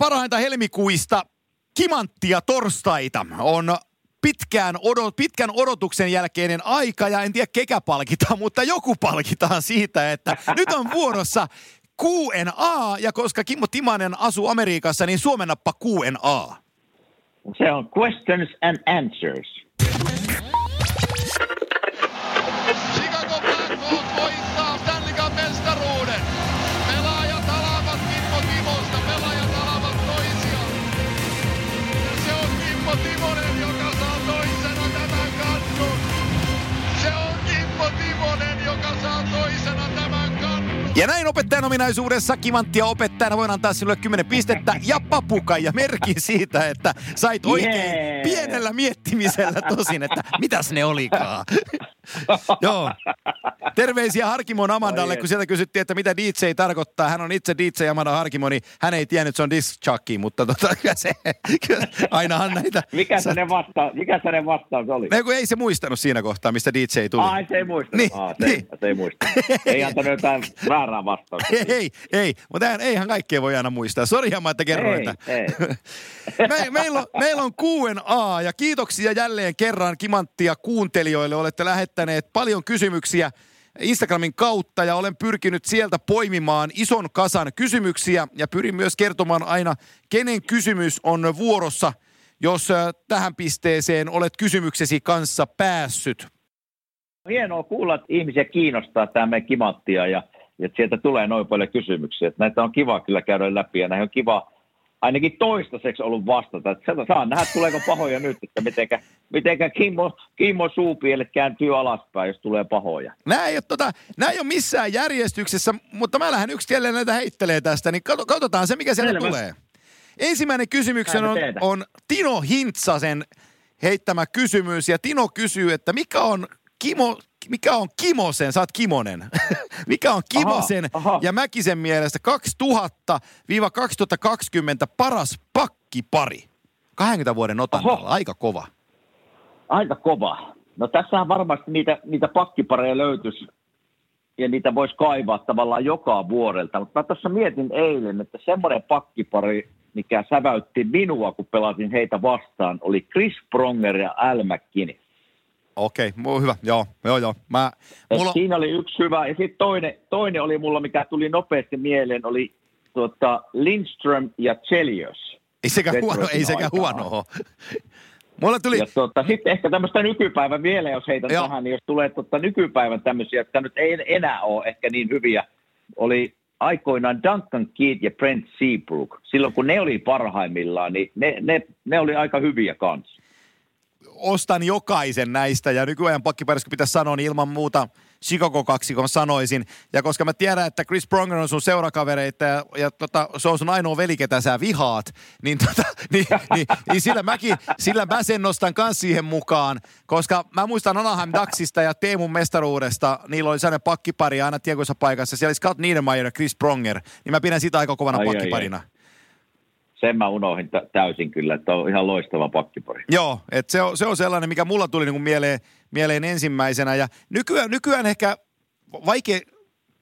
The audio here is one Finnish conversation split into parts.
parhainta helmikuista kimanttia torstaita on pitkään, odot, pitkän odotuksen jälkeinen aika ja en tiedä kekä palkitaan, mutta joku palkitaan siitä, että nyt on vuorossa Q&A ja koska Kimmo Timanen asuu Amerikassa, niin suomennappa Q&A. Se on questions and answers. Ja näin opettajan ominaisuudessa kimanttia opettajana voin antaa sinulle 10 pistettä ja papukaija merkin siitä, että sait oikein Jee. pienellä miettimisellä tosin, että mitäs ne olikaan. Joo. Terveisiä Harkimon Amandalle, kun sieltä kysyttiin, että mitä DJ tarkoittaa. Hän on itse DJ Amanda Harkimo, niin hän ei tiennyt, että se on disc jockey, mutta tota, kyllä se, kyllä, ainahan näitä... Mikä se ne vastaus, mikä se ne vastaus oli? No, kun ei se muistanut siinä kohtaa, mistä DJ tuli. Ai, se ei muista. Niin, Aa, se, niin. se ei muista. Ei antanut jotain väärää vastausta. Ei, ei, ei. Mutta eihän, eihän kaikkea voi aina muistaa. Sori Hamma, että kerroin Ei, ei. Me, meillä, on, meillä on Q&A ja kiitoksia jälleen kerran kimanttia kuuntelijoille. Olette lähettäneet paljon kysymyksiä Instagramin kautta ja olen pyrkinyt sieltä poimimaan ison kasan kysymyksiä ja pyrin myös kertomaan aina, kenen kysymys on vuorossa, jos äh, tähän pisteeseen olet kysymyksesi kanssa päässyt. Hienoa kuulla, että ihmisiä kiinnostaa tämä meidän kimattia ja että sieltä tulee noin paljon kysymyksiä. Että näitä on kiva kyllä käydä läpi ja näihin on kiva ainakin toistaiseksi ollut vastata. Että saa nähdä, tuleeko pahoja nyt, että mitenkä, mitenkä Kimmo, Kimmo suupielle kääntyy alaspäin, jos tulee pahoja. Nämä ei, ole, tota, nämä ei ole missään järjestyksessä, mutta mä lähden yksitellen näitä heittelee tästä, niin katsotaan se, mikä sieltä Selvä. tulee. Ensimmäinen kysymyksen me on, on Tino Hintsasen heittämä kysymys, ja Tino kysyy, että mikä on Kimo, mikä on Kimosen, sä oot Kimonen, mikä on Kimosen aha. ja Mäkisen mielestä 2000-2020 paras pakkipari? 20 vuoden otannalla, aika kova. Aika kova. No tässähän varmasti niitä, niitä pakkipareja löytyisi ja niitä voisi kaivaa tavallaan joka vuodelta. Mutta mä tuossa mietin eilen, että semmoinen pakkipari, mikä säväytti minua, kun pelasin heitä vastaan, oli Chris Pronger ja Al McKinney. Okei, okay, hyvä, joo, joo, joo. Mä, Et mulla, Siinä oli yksi hyvä. Ja sitten toinen, toinen oli mulla, mikä tuli nopeasti mieleen, oli tuota, Lindström ja Chelios. Ei Detroitin huono, ei aikaan. huono. Mulla tuli, Ja tuota, sitten ehkä tämmöistä nykypäivän vielä, jos heitän Joo. tähän, niin jos tulee tuota, nykypäivän tämmöisiä, jotka nyt ei enää ole ehkä niin hyviä, oli aikoinaan Duncan Keith ja Brent Seabrook. Silloin kun ne oli parhaimmillaan, niin ne, ne, ne oli aika hyviä kanssa. Ostan jokaisen näistä ja nykyajan kun pitäisi sanoa, niin ilman muuta Chicago kaksikon sanoisin. Ja koska mä tiedän, että Chris Pronger on sun seurakavereita ja, ja tota, se on sun ainoa veli, ketä sä vihaat, niin, tota, niin, niin, niin sillä, mäkin, sillä mä sen nostan kans siihen mukaan. Koska mä muistan Anaheim Ducksista ja Teemun mestaruudesta, niillä oli sellainen pakkipari aina tiekoissa paikassa. Siellä oli Scott Niedermayer ja Chris Pronger, niin mä pidän sitä aika kovana Ai, ai, ai. Sen mä unohdin tä- täysin kyllä, että on ihan loistava pakkipari. Joo, että se on, se on sellainen, mikä mulla tuli niin mieleen, mieleen ensimmäisenä. Ja nykyään, nykyään ehkä vaikea,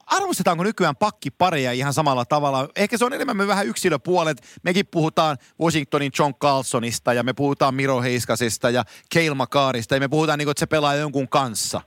arvostetaanko nykyään pakkipareja ihan samalla tavalla? Ehkä se on enemmän me vähän yksilöpuolet. Mekin puhutaan Washingtonin John Carlsonista ja me puhutaan Miro Heiskasesta ja Cale Makarista ja me puhutaan niin että se pelaa jonkun kanssa.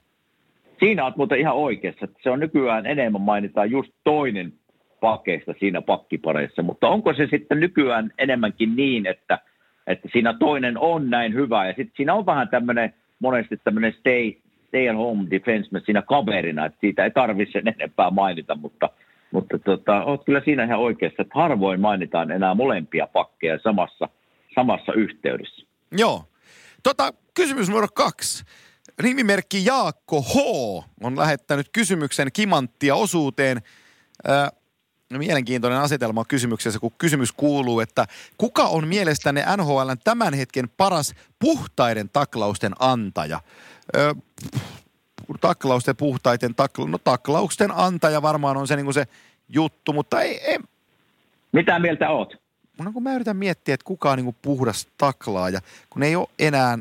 Siinä olet muuten ihan oikeassa. että Se on nykyään enemmän mainitaan just toinen pakeista siinä pakkipareissa, mutta onko se sitten nykyään enemmänkin niin, että, että siinä toinen on näin hyvä ja sitten siinä on vähän tämmöinen monesti tämmöinen stay, stay at home defenseman siinä kaverina, että siitä ei tarvitse sen enempää mainita, mutta, mutta tota, olet kyllä siinä ihan oikeassa, että harvoin mainitaan enää molempia pakkeja samassa, samassa yhteydessä. Joo. Tota, kysymys numero kaksi. Nimimerkki Jaakko H. on lähettänyt kysymyksen kimanttia osuuteen. Äh, mielenkiintoinen asetelma kysymyksessä, kun kysymys kuuluu, että kuka on mielestänne NHLn tämän hetken paras puhtaiden taklausten antaja? Ö, taklausten puhtaiden takla, no taklausten antaja varmaan on se, niin se juttu, mutta ei, ei, Mitä mieltä oot? mun kun mä yritän miettiä, että kuka on niin puhdas taklaaja, kun ei ole enää,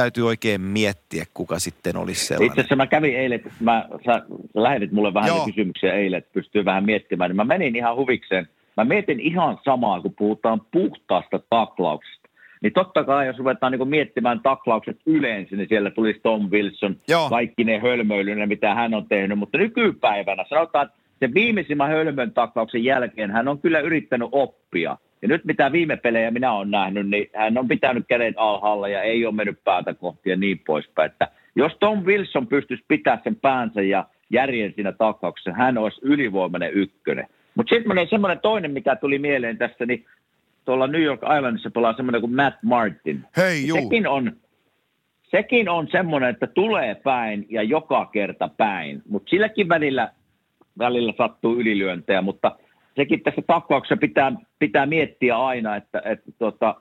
täytyy oikein miettiä, kuka sitten olisi Itse sellainen. asiassa mä kävin eilen, että mä, sä, lähetit mulle vähän kysymyksiä eilen, että pystyy vähän miettimään, niin mä menin ihan huvikseen. mä mietin ihan samaa, kun puhutaan puhtaasta taklauksesta. Niin totta kai, jos ruvetaan niin miettimään taklaukset yleensä, niin siellä tulisi Tom Wilson, Joo. kaikki ne hölmöilyne, mitä hän on tehnyt. Mutta nykypäivänä sanotaan, että sen viimeisimmän hölmön taklauksen jälkeen hän on kyllä yrittänyt oppia. Ja nyt mitä viime pelejä minä olen nähnyt, niin hän on pitänyt kädet alhaalla ja ei ole mennyt päätä kohti ja niin poispäin. Että jos Tom Wilson pystyisi pitämään sen päänsä ja järjen siinä taklauksessa, hän olisi ylivoimainen ykkönen. Mutta sitten semmoinen toinen, mikä tuli mieleen tässä, niin tuolla New York Islandissa pelaa semmoinen kuin Matt Martin. Hei, juu. Sekin on, sekin on semmoinen, että tulee päin ja joka kerta päin, mutta silläkin välillä, välillä sattuu ylilyöntejä, mutta sekin tässä taklauksessa pitää, pitää miettiä aina, että, että tota,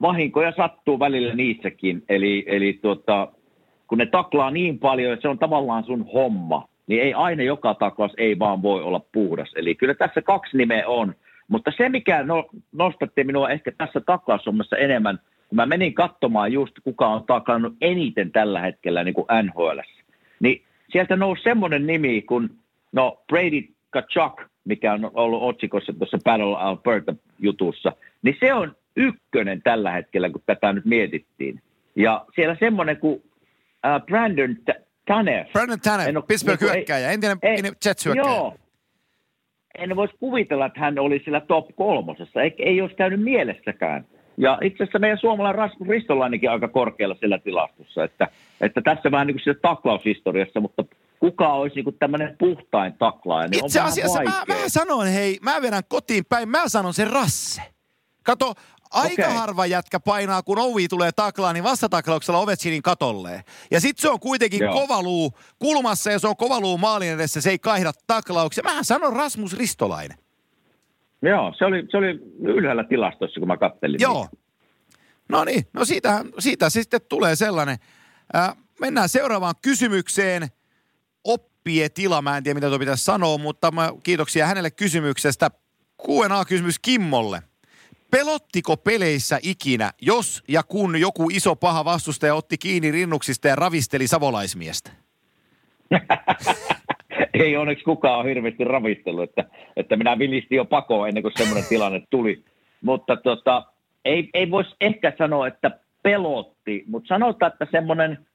vahinkoja sattuu välillä niissäkin, eli, eli tota, kun ne taklaa niin paljon, että se on tavallaan sun homma, niin ei aina joka taklaus ei vaan voi olla puhdas. Eli kyllä tässä kaksi nimeä on, mutta se mikä no, nostatti minua ehkä tässä taklaushommassa enemmän, kun mä menin katsomaan just kuka on taklannut eniten tällä hetkellä niin kuin NHL, niin sieltä nousi semmoinen nimi kuin no Brady Kachuk, mikä on ollut otsikossa tuossa Battle Alberta-jutussa, niin se on ykkönen tällä hetkellä, kun tätä nyt mietittiin. Ja siellä semmoinen kuin äh, Brandon Tanev. Brandon Tanev, En oo- Pittsburgh ei- hyökkäjä, entinen, ei- entinen Jets hyökkäjä. Joo. En voisi kuvitella, että hän oli sillä top kolmosessa. Ei, ei olisi käynyt mielessäkään. Ja itse asiassa meidän suomalainen Rasmus Ristolainenkin aika korkealla sillä tilastossa, että, että tässä vähän niin kuin taklaushistoriassa, mutta kuka olisi niin tämmöinen puhtain taklaaja, niin Itse on asiassa vähän mä, mä sanon, hei, mä vedän kotiin päin, mä sanon sen rasse. Kato, aika Okei. harva jätkä painaa, kun Ovi tulee taklaan, niin vastataklauksella Ovechkinin katolleen. Ja sit se on kuitenkin Joo. kova luu kulmassa ja se on kova luu maalin edessä, se ei kaihda taklauksia. Mä sanon Rasmus Ristolainen. Joo, se oli, se oli ylhäällä tilastossa, kun mä kattelin. Joo. niitä. No niin, no siitä, siitä sitten tulee sellainen. Äh, mennään seuraavaan kysymykseen. Oppietila, mä en tiedä mitä tuo pitäisi sanoa, mutta mä, kiitoksia hänelle kysymyksestä. Q&A-kysymys Kimmolle. Pelottiko peleissä ikinä, jos ja kun joku iso paha vastustaja otti kiinni rinnuksista ja ravisteli savolaismiestä? ei onneksi kukaan ole hirveästi ravistellut, että, että minä vilistin jo pakoon ennen kuin semmoinen tilanne tuli. Mutta tota, ei, ei voisi ehkä sanoa, että pelotti, mutta sanotaan, että semmoinen,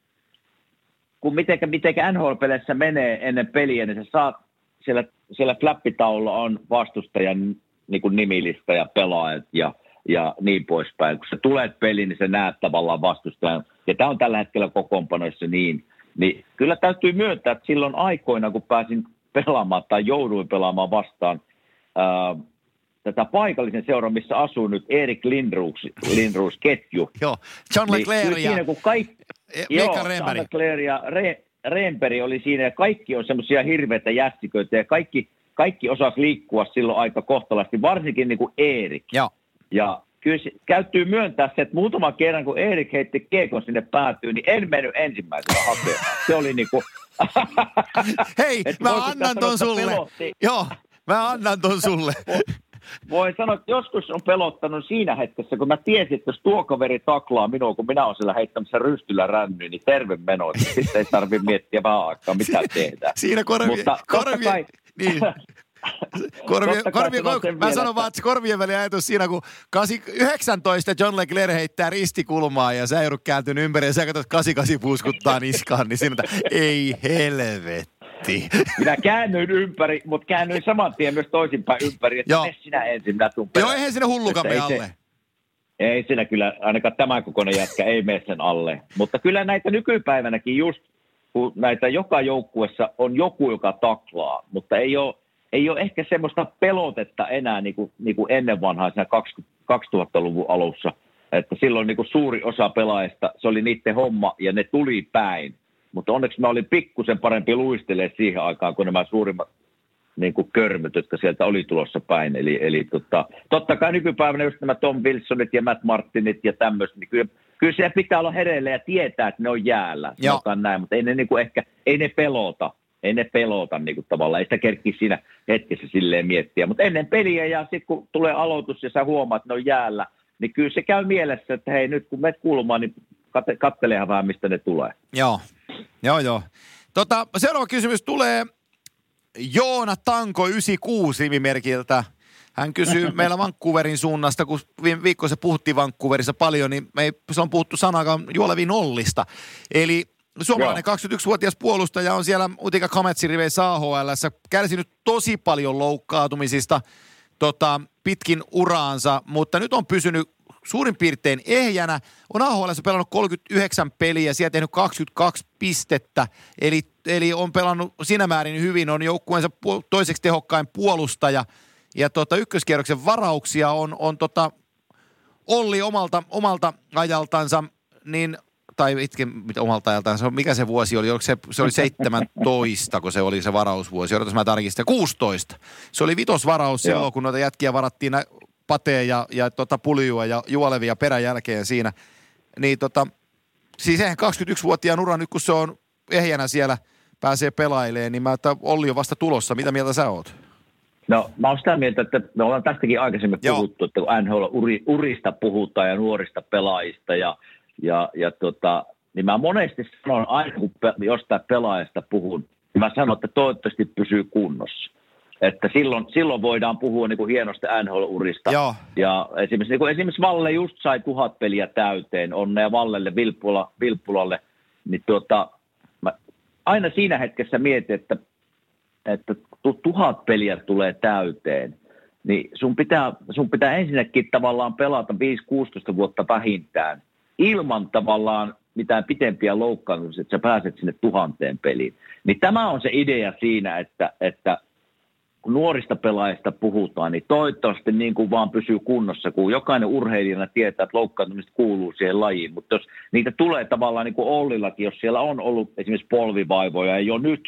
kun mitenkä, mitenkä NHL-peleissä menee ennen peliä, niin sä saat, siellä, siellä flappitaululla on vastustajan niin kuin nimilista ja pelaajat ja, ja niin poispäin. Kun sä tulet peliin, niin sä näet tavallaan vastustajan. Ja tämä on tällä hetkellä kokoonpanoissa niin. Niin kyllä täytyy myöntää, että silloin aikoina, kun pääsin pelaamaan tai jouduin pelaamaan vastaan ää, tätä paikallisen seuran, missä asuu nyt Erik Lindroos, Lindroos ketju. Joo, John Niin Leclerc kyllä ja siinä, kun kaikki, ja Joo. Jean Leclerc ja Re, Remperi oli siinä ja kaikki on semmoisia hirveitä jästiköitä ja kaikki, kaikki osas liikkua silloin aika kohtalaisesti, varsinkin niin kuin Erik. Joo. Ja kyllä se, käytyy myöntää se, että muutaman kerran kun Erik heitti kiekon sinne päätyyn, niin en mennyt ensimmäisenä hakemaan. Se oli niin kuin... Hei, mä annan ton sulle. pelotti? Joo, mä annan ton sulle. Voin sanoa, että joskus on pelottanut siinä hetkessä, kun mä tiesin, että jos tuo kaveri taklaa minua, kun minä olen siellä heittämässä rystyllä rännyyn, niin terve meno. että Sitten ei tarvitse miettiä vähän aikaa, mitä tehdään. Siinä korvien, Mutta korvien, kai- niin. Korvien, korvien, sen mä sanon vaan, että korvien välin ajatus siinä, kun 8, 19 John Leclerc heittää ristikulmaa ja sä joudut kääntynyt ympäri ja sä katsot 88 puuskuttaa niskaan, niin siinä että ei helvetti. Minä käännyin ympäri, mutta käännyin saman tien myös toisinpäin ympäri, että Joo. sinä ensin, minä tuun Joo, eihän sinne mene ei se- alle. Ei siinä kyllä, ainakaan tämä kokoinen jätkä ei mene sen alle. Mutta kyllä näitä nykypäivänäkin just, kun näitä joka joukkuessa on joku, joka taklaa, mutta ei ole, ei ole ehkä semmoista pelotetta enää niin kuin, niin kuin ennen vanhaa siinä 20, 2000-luvun alussa. Että silloin niin kuin suuri osa pelaajista, se oli niiden homma ja ne tuli päin. Mutta onneksi mä olin pikkusen parempi luistelee siihen aikaan, kun nämä suurimmat niin kuin körmyt, jotka sieltä oli tulossa päin. Eli, eli tota, totta kai nykypäivänä just nämä Tom Wilsonit ja Matt Martinit ja tämmöiset, niin kyllä, kyllä se pitää olla hereillä ja tietää, että ne on jäällä. Sanotaan näin, mutta ei ne niin kuin ehkä, ei ne pelota. Ei ne pelota niin kuin tavallaan, ei sitä kerkki siinä hetkessä silleen miettiä. Mutta ennen peliä ja sitten kun tulee aloitus ja sä huomaat, että ne on jäällä, niin kyllä se käy mielessä, että hei nyt kun menet kulmaan, niin kate, kattelehan vähän, mistä ne tulee. Joo, joo, joo. Tota, seuraava kysymys tulee Joona Tanko 96 nimimerkiltä. hän kysyy meillä Vancouverin suunnasta, kun viime viikko se puhuttiin Vancouverissa paljon, niin me ei, se on puhuttu sanakaan Juolevi nollista. Eli suomalainen 21-vuotias puolustaja on siellä Utika Kametsin riveissä AHL, kärsinyt tosi paljon loukkaantumisista tota, pitkin uraansa, mutta nyt on pysynyt suurin piirtein ehjänä. On AHL pelannut 39 peliä, siellä tehnyt 22 pistettä, eli, eli on pelannut siinä määrin hyvin, on joukkueensa toiseksi tehokkain puolustaja. Ja tota, ykköskierroksen varauksia on, on tota, Olli omalta, omalta ajaltansa, niin tai itse omalta ajaltaan, se mikä se vuosi oli, se, se oli 17, kun se oli se varausvuosi, odotas mä tarkistan, 16. Se oli vitosvaraus Joo. silloin, kun noita jätkiä varattiin Patee ja, ja tota Puljua ja Juolevia peräjälkeen siinä. Niin tota, siis eihän 21-vuotiaan ura nyt, kun se on ehjänä siellä, pääsee pelailemaan, niin mä, että Olli on vasta tulossa. Mitä mieltä sä oot? No mä oon sitä mieltä, että me ollaan tästäkin aikaisemmin Joo. puhuttu, että kun NHL uri, urista puhutaan ja nuorista pelaajista ja, ja, ja tota, niin mä monesti sanon aina, kun pe- jostain pelaajasta puhun, niin mä sanon, että toivottavasti pysyy kunnossa. Että silloin, silloin voidaan puhua niin kuin hienosta NHL-urista. Joo. Ja esimerkiksi, niin kuin esimerkiksi Valle just sai tuhat peliä täyteen, onnea Vallelle, Vilppula, Vilppulalle. Niin tuota, mä aina siinä hetkessä mietin, että, että tuhat peliä tulee täyteen, niin sun pitää, sun pitää ensinnäkin tavallaan pelata 5-16 vuotta vähintään ilman tavallaan mitään pitempiä loukkaantumisia, että sä pääset sinne tuhanteen peliin. Niin tämä on se idea siinä, että, että kun nuorista pelaajista puhutaan, niin toivottavasti niin kuin vaan pysyy kunnossa, kun jokainen urheilijana tietää, että loukkaantumista kuuluu siihen lajiin. Mutta jos niitä tulee tavallaan niin kuin Ollillakin, jos siellä on ollut esimerkiksi polvivaivoja ja jo nyt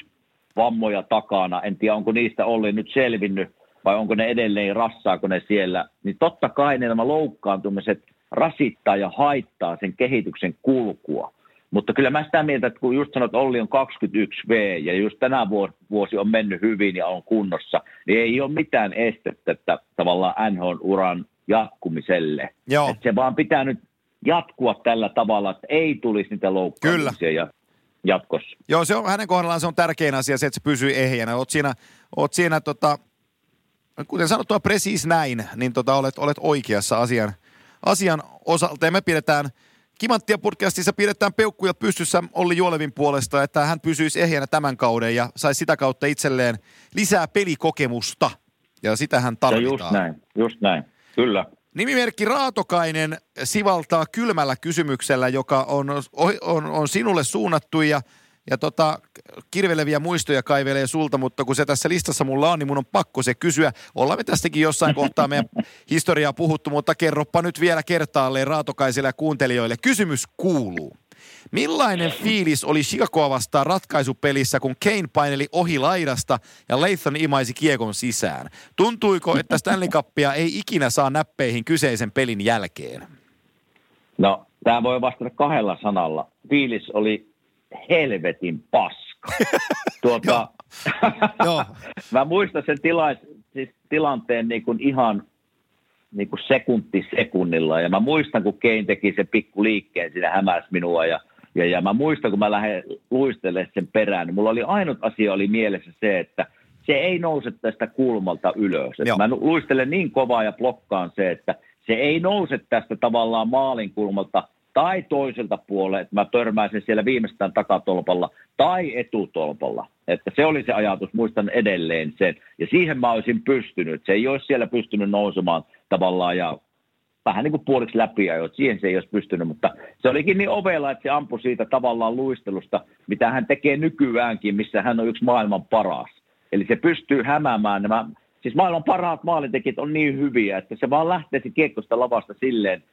vammoja takana, en tiedä onko niistä Olli nyt selvinnyt vai onko ne edelleen rassaako ne siellä, niin totta kai ne nämä loukkaantumiset rasittaa ja haittaa sen kehityksen kulkua. Mutta kyllä mä sitä mieltä, että kun just sanot, että Olli on 21V ja just tänä vuosi on mennyt hyvin ja on kunnossa, niin ei ole mitään estettä että tavallaan NHL-uran jatkumiselle. Joo. Että se vaan pitää nyt jatkua tällä tavalla, että ei tulisi niitä loukkaamisia ja jatkossa. Joo, se on, hänen kohdallaan se on tärkein asia se, että se pysyy ehjänä. Oot siinä, oot siinä tota, kuten sanottua precis näin, niin tota, olet, olet oikeassa asian, asian osalta. Ja me pidetään – Kimanttia podcastissa pidetään peukkuja pystyssä Olli Juolevin puolesta, että hän pysyisi ehjänä tämän kauden ja saisi sitä kautta itselleen lisää pelikokemusta. Ja sitä hän tarvitaan. Ja just näin, just näin, kyllä. Nimimerkki Raatokainen sivaltaa kylmällä kysymyksellä, joka on, on, on sinulle suunnattu ja ja tota, kirveleviä muistoja kaivelee sulta, mutta kun se tässä listassa mulla on, niin mun on pakko se kysyä. Ollaan me tästäkin jossain kohtaa meidän historiaa puhuttu, mutta kerropa nyt vielä kertaalleen raatokaisille ja kuuntelijoille. Kysymys kuuluu. Millainen fiilis oli Chicagoa vastaan ratkaisupelissä, kun Kane paineli ohi laidasta ja Lathan imaisi kiekon sisään? Tuntuiko, että Stanley Cupia ei ikinä saa näppeihin kyseisen pelin jälkeen? No, tämä voi vastata kahdella sanalla. Fiilis oli helvetin paska. tuota, mä muistan sen tilais, siis tilanteen niin kuin ihan niin kuin sekunti sekunnilla. Ja mä muistan, kun Kein teki sen pikku liikkeen, siinä hämäsi minua. Ja, ja, ja mä muistan, kun mä lähden luistelemaan sen perään, niin mulla oli ainut asia oli mielessä se, että se ei nouse tästä kulmalta ylös. Mä luistelen niin kovaa ja blokkaan se, että se ei nouse tästä tavallaan maalin kulmalta tai toiselta puolelta, että mä törmäisin siellä viimeistään takatolpalla tai etutolpalla. Että se oli se ajatus, muistan edelleen sen. Ja siihen mä olisin pystynyt. Se ei olisi siellä pystynyt nousemaan tavallaan ja vähän niin kuin puoliksi läpi ja siihen se ei olisi pystynyt, mutta se olikin niin ovella, että se ampui siitä tavallaan luistelusta, mitä hän tekee nykyäänkin, missä hän on yksi maailman paras. Eli se pystyy hämäämään nämä, siis maailman parhaat maalintekijät on niin hyviä, että se vaan lähtee se kiekkosta lavasta silleen,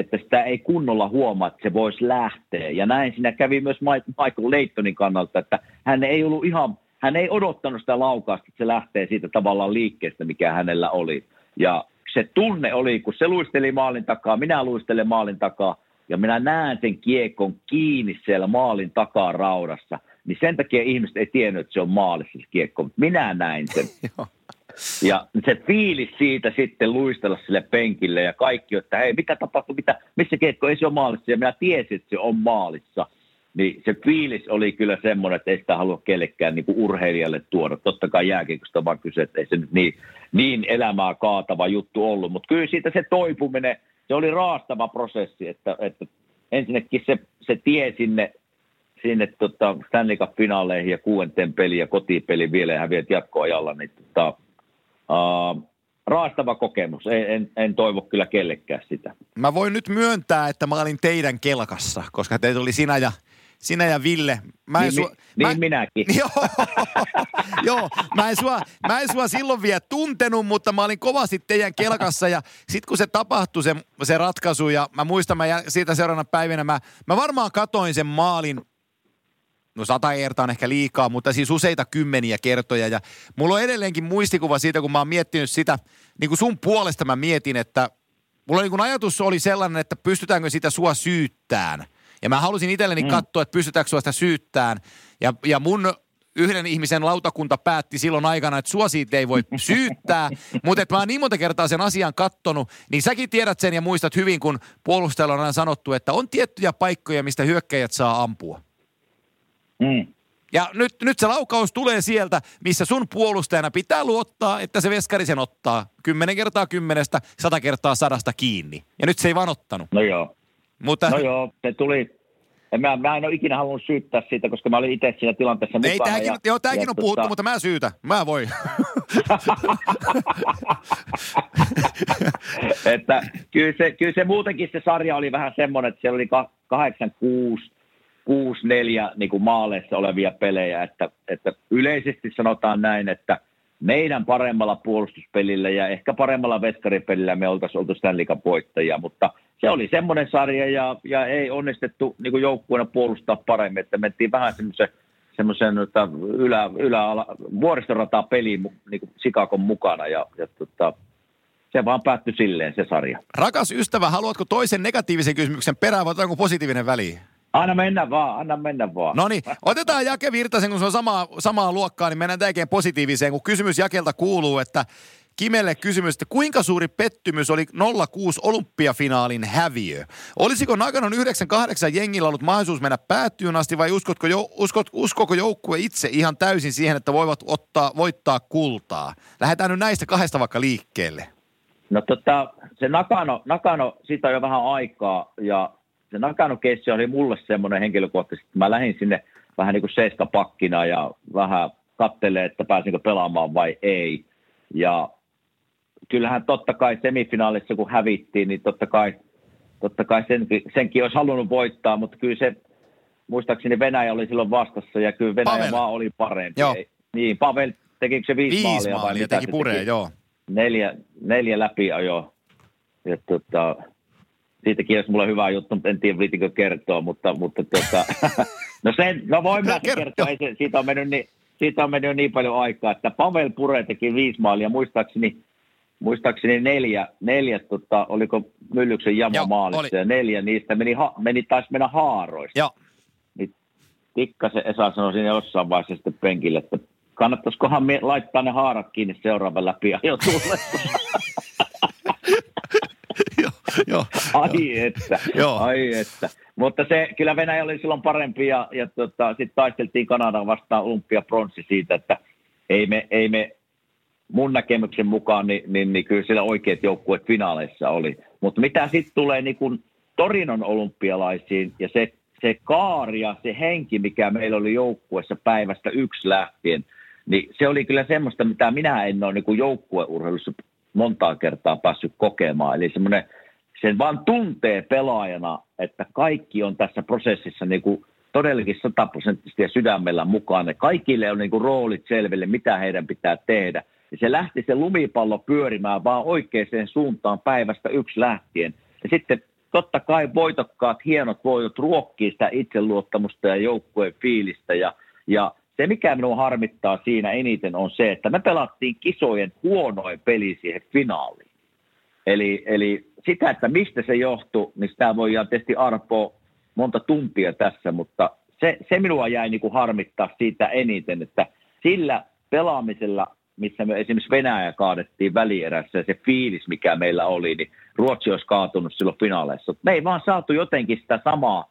että sitä ei kunnolla huomaa, että se voisi lähteä. Ja näin siinä kävi myös Michael Leittonin kannalta, että hän ei ollut ihan, hän ei odottanut sitä laukausta, että se lähtee siitä tavallaan liikkeestä, mikä hänellä oli. Ja se tunne oli, kun se luisteli maalin takaa, minä luistelen maalin takaa, ja minä näen sen kiekon kiinni siellä maalin takaa raudassa, niin sen takia ihmiset ei tiennyt, että se on maalissa se kiekko, mutta minä näin sen. Ja se fiilis siitä sitten luistella sille penkille ja kaikki, että hei, mitä tapahtui, mitä, missä kiekko ei se ole maalissa. Ja minä tiesin, että se on maalissa. niin se fiilis oli kyllä semmoinen, että ei sitä halua kellekään niin urheilijalle tuoda. Totta kai jääkiekosta vaan kyse, että ei se nyt niin, niin elämää kaatava juttu ollut, mutta kyllä siitä se toipuminen, se oli raastava prosessi, että, että ensinnäkin se, se tie sinne, sinne tota Stanley Cup-finaaleihin ja kuuenteen peli ja kotipeli vielä ja häviät jatkoajalla, niin tota, uh, raastava kokemus. En, en, en toivo kyllä kellekään sitä. Mä voin nyt myöntää, että mä olin teidän kelkassa, koska teitä oli sinä ja sinä ja Ville. Mä en niin, sua, niin mä, minäkin. Joo, joo mä, en sua, mä en sua silloin vielä tuntenut, mutta mä olin kovasti teidän kelkassa ja sitten kun se tapahtui se, se ratkaisu ja mä muistan mä siitä seuraavana päivänä, mä, mä varmaan katoin sen maalin no sata ertaa on ehkä liikaa, mutta siis useita kymmeniä kertoja. Ja mulla on edelleenkin muistikuva siitä, kun mä oon miettinyt sitä, niin kuin sun puolesta mä mietin, että mulla niin kuin ajatus oli sellainen, että pystytäänkö sitä sua syyttään. Ja mä halusin itselleni mm. katsoa, että pystytäänkö sua sitä syyttään. Ja, ja mun yhden ihmisen lautakunta päätti silloin aikana, että sua siitä ei voi syyttää, mutta että mä oon niin monta kertaa sen asian kattonut, niin säkin tiedät sen ja muistat hyvin, kun puolustajalla on aina sanottu, että on tiettyjä paikkoja, mistä hyökkäjät saa ampua. Mm. Ja nyt, nyt se laukaus tulee sieltä, missä sun puolustajana pitää luottaa, että se veskari sen ottaa. Kymmenen kertaa kymmenestä, sata kertaa sadasta kiinni. Ja nyt se ei vaan ottanut. No joo. Mutta... No joo, se tuli, en mä, mä en ole ikinä halunnut syyttää siitä, koska mä olin itse siinä tilanteessa mukana. Ei, tämäkin, ja, joo, tämäkin ja on puhuttu, tota... mutta mä syytä. Mä voin. että kyllä se, kyllä se muutenkin se sarja oli vähän semmoinen, että siellä oli 86 6-4 niin kuin maaleissa olevia pelejä, että, että yleisesti sanotaan näin, että meidän paremmalla puolustuspelillä ja ehkä paremmalla veskaripelillä me oltaisiin oltu Stanley voittajia, mutta se oli semmoinen sarja ja, ja ei onnistettu niin joukkueena puolustaa paremmin, että mentiin vähän semmoisen semmoisen ylä, ylä, vuoristorataa peliin niin kuin Sikakon mukana ja, ja tota, se vaan päättyi silleen se sarja. Rakas ystävä, haluatko toisen negatiivisen kysymyksen perään vai onko positiivinen väli? Anna mennä vaan, anna mennä vaan. No niin, otetaan Jake Virtasen, kun se on samaa, samaa luokkaa, niin mennään tämäkin positiiviseen, kun kysymys Jakelta kuuluu, että Kimelle kysymys, että kuinka suuri pettymys oli 06 olympiafinaalin häviö? Olisiko Naganon 98 jengillä ollut mahdollisuus mennä päättyyn asti vai uskotko, uskot, uskoko joukkue itse ihan täysin siihen, että voivat ottaa, voittaa kultaa? Lähdetään nyt näistä kahdesta vaikka liikkeelle. No tota, se Nakano, Nakano, siitä on jo vähän aikaa ja se Nakano oli mulle semmoinen henkilökohtaisesti, että mä lähdin sinne vähän niin kuin seiskapakkina ja vähän kattelee, että pääsinkö pelaamaan vai ei. Ja kyllähän totta kai semifinaalissa kun hävittiin, niin totta kai, totta kai senkin, senkin olisi halunnut voittaa, mutta kyllä se, muistaakseni Venäjä oli silloin vastassa ja kyllä Venäjä Pavel. vaan oli parempi. Joo. Niin, Pavel tekikö se viisi, viisi maalia? maalia, vai teki pureen, joo. Neljä, neljä läpi ajo. Ja tota, siitäkin olisi mulle hyvä juttu, mutta en tiedä viitikö kertoa, mutta, mutta tota, no sen, no voin mä kertoa, ei se, siitä, on mennyt niin, siitä on mennyt niin paljon aikaa, että Pavel Pure teki viisi maalia, muistaakseni, muistaakseni neljä, neljä tota, oliko Myllyksen jama maalissa, ja neljä niistä meni, ha, meni taisi mennä haaroista. Joo. Niin Tikkasen Esa sanoi siinä jossain vaiheessa sitten penkille, että kannattaisikohan laittaa ne haarat kiinni seuraavan läpi jo joo, ai että, joo. ai että. Mutta se, kyllä Venäjä oli silloin parempi ja, ja tota, sitten taisteltiin Kanadan vastaan olympiapronssi siitä, että ei me, ei me mun näkemyksen mukaan, niin, niin, niin kyllä siellä oikeat joukkueet finaaleissa oli. Mutta mitä sitten tulee niin kun Torinon olympialaisiin ja se, se kaari ja se henki, mikä meillä oli joukkueessa päivästä yksi lähtien, niin se oli kyllä semmoista, mitä minä en ole niin joukkueurheilussa montaa kertaa päässyt kokemaan. Eli semmoinen, sen vaan tuntee pelaajana, että kaikki on tässä prosessissa niin kuin todellakin sataprosenttisesti ja sydämellä mukana. Kaikille on niin kuin roolit selville, mitä heidän pitää tehdä. Ja se lähti se lumipallo pyörimään vaan oikeaan suuntaan päivästä yksi lähtien. Ja sitten totta kai voitokkaat, hienot voitot ruokkii sitä itseluottamusta ja joukkueen fiilistä. Ja, ja se, mikä minua harmittaa siinä eniten, on se, että me pelattiin kisojen huonoin peli siihen finaaliin. Eli, eli sitä, että mistä se johtuu, niin sitä voi tietysti arpoa monta tuntia tässä, mutta se, se minua jäi niin kuin harmittaa siitä eniten, että sillä pelaamisella, missä me esimerkiksi Venäjä kaadettiin välierässä ja se fiilis, mikä meillä oli, niin Ruotsi olisi kaatunut silloin finaaleissa. Me ei vaan saatu jotenkin sitä samaa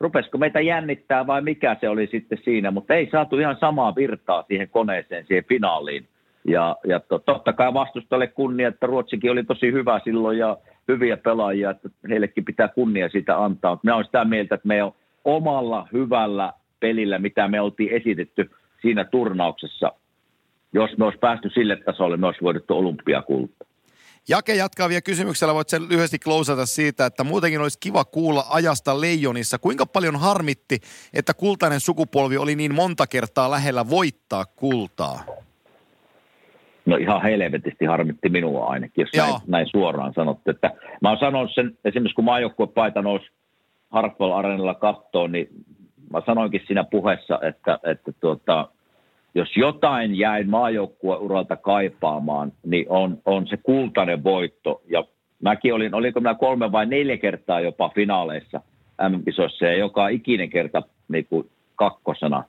rupesiko meitä jännittää vai mikä se oli sitten siinä, mutta ei saatu ihan samaa virtaa siihen koneeseen, siihen finaaliin. Ja, ja to, totta kai vastustalle kunnia, että Ruotsikin oli tosi hyvä silloin ja hyviä pelaajia, että heillekin pitää kunnia siitä antaa. Mutta minä olen sitä mieltä, että me on omalla hyvällä pelillä, mitä me oltiin esitetty siinä turnauksessa, jos me olisi päästy sille tasolle, me olisi voitettu olympiakulta. Jake jatkaa vielä kysymyksellä, voit sen lyhyesti klousata siitä, että muutenkin olisi kiva kuulla ajasta Leijonissa. Kuinka paljon harmitti, että kultainen sukupolvi oli niin monta kertaa lähellä voittaa kultaa? No ihan helvetisti harmitti minua ainakin, jos näin, näin, suoraan sanottu. Että mä oon sanonut sen, esimerkiksi kun maajoukkuepaita nousi Hartwell Arenalla kattoon, niin mä sanoinkin siinä puheessa, että, että tuota, jos jotain jäin maajoukkueuralta kaipaamaan, niin on, on se kultainen voitto. Ja mäkin olin, oliko minä kolme vai neljä kertaa jopa finaaleissa MM-kisoissa ja joka ikinen kerta niin kuin kakkosena.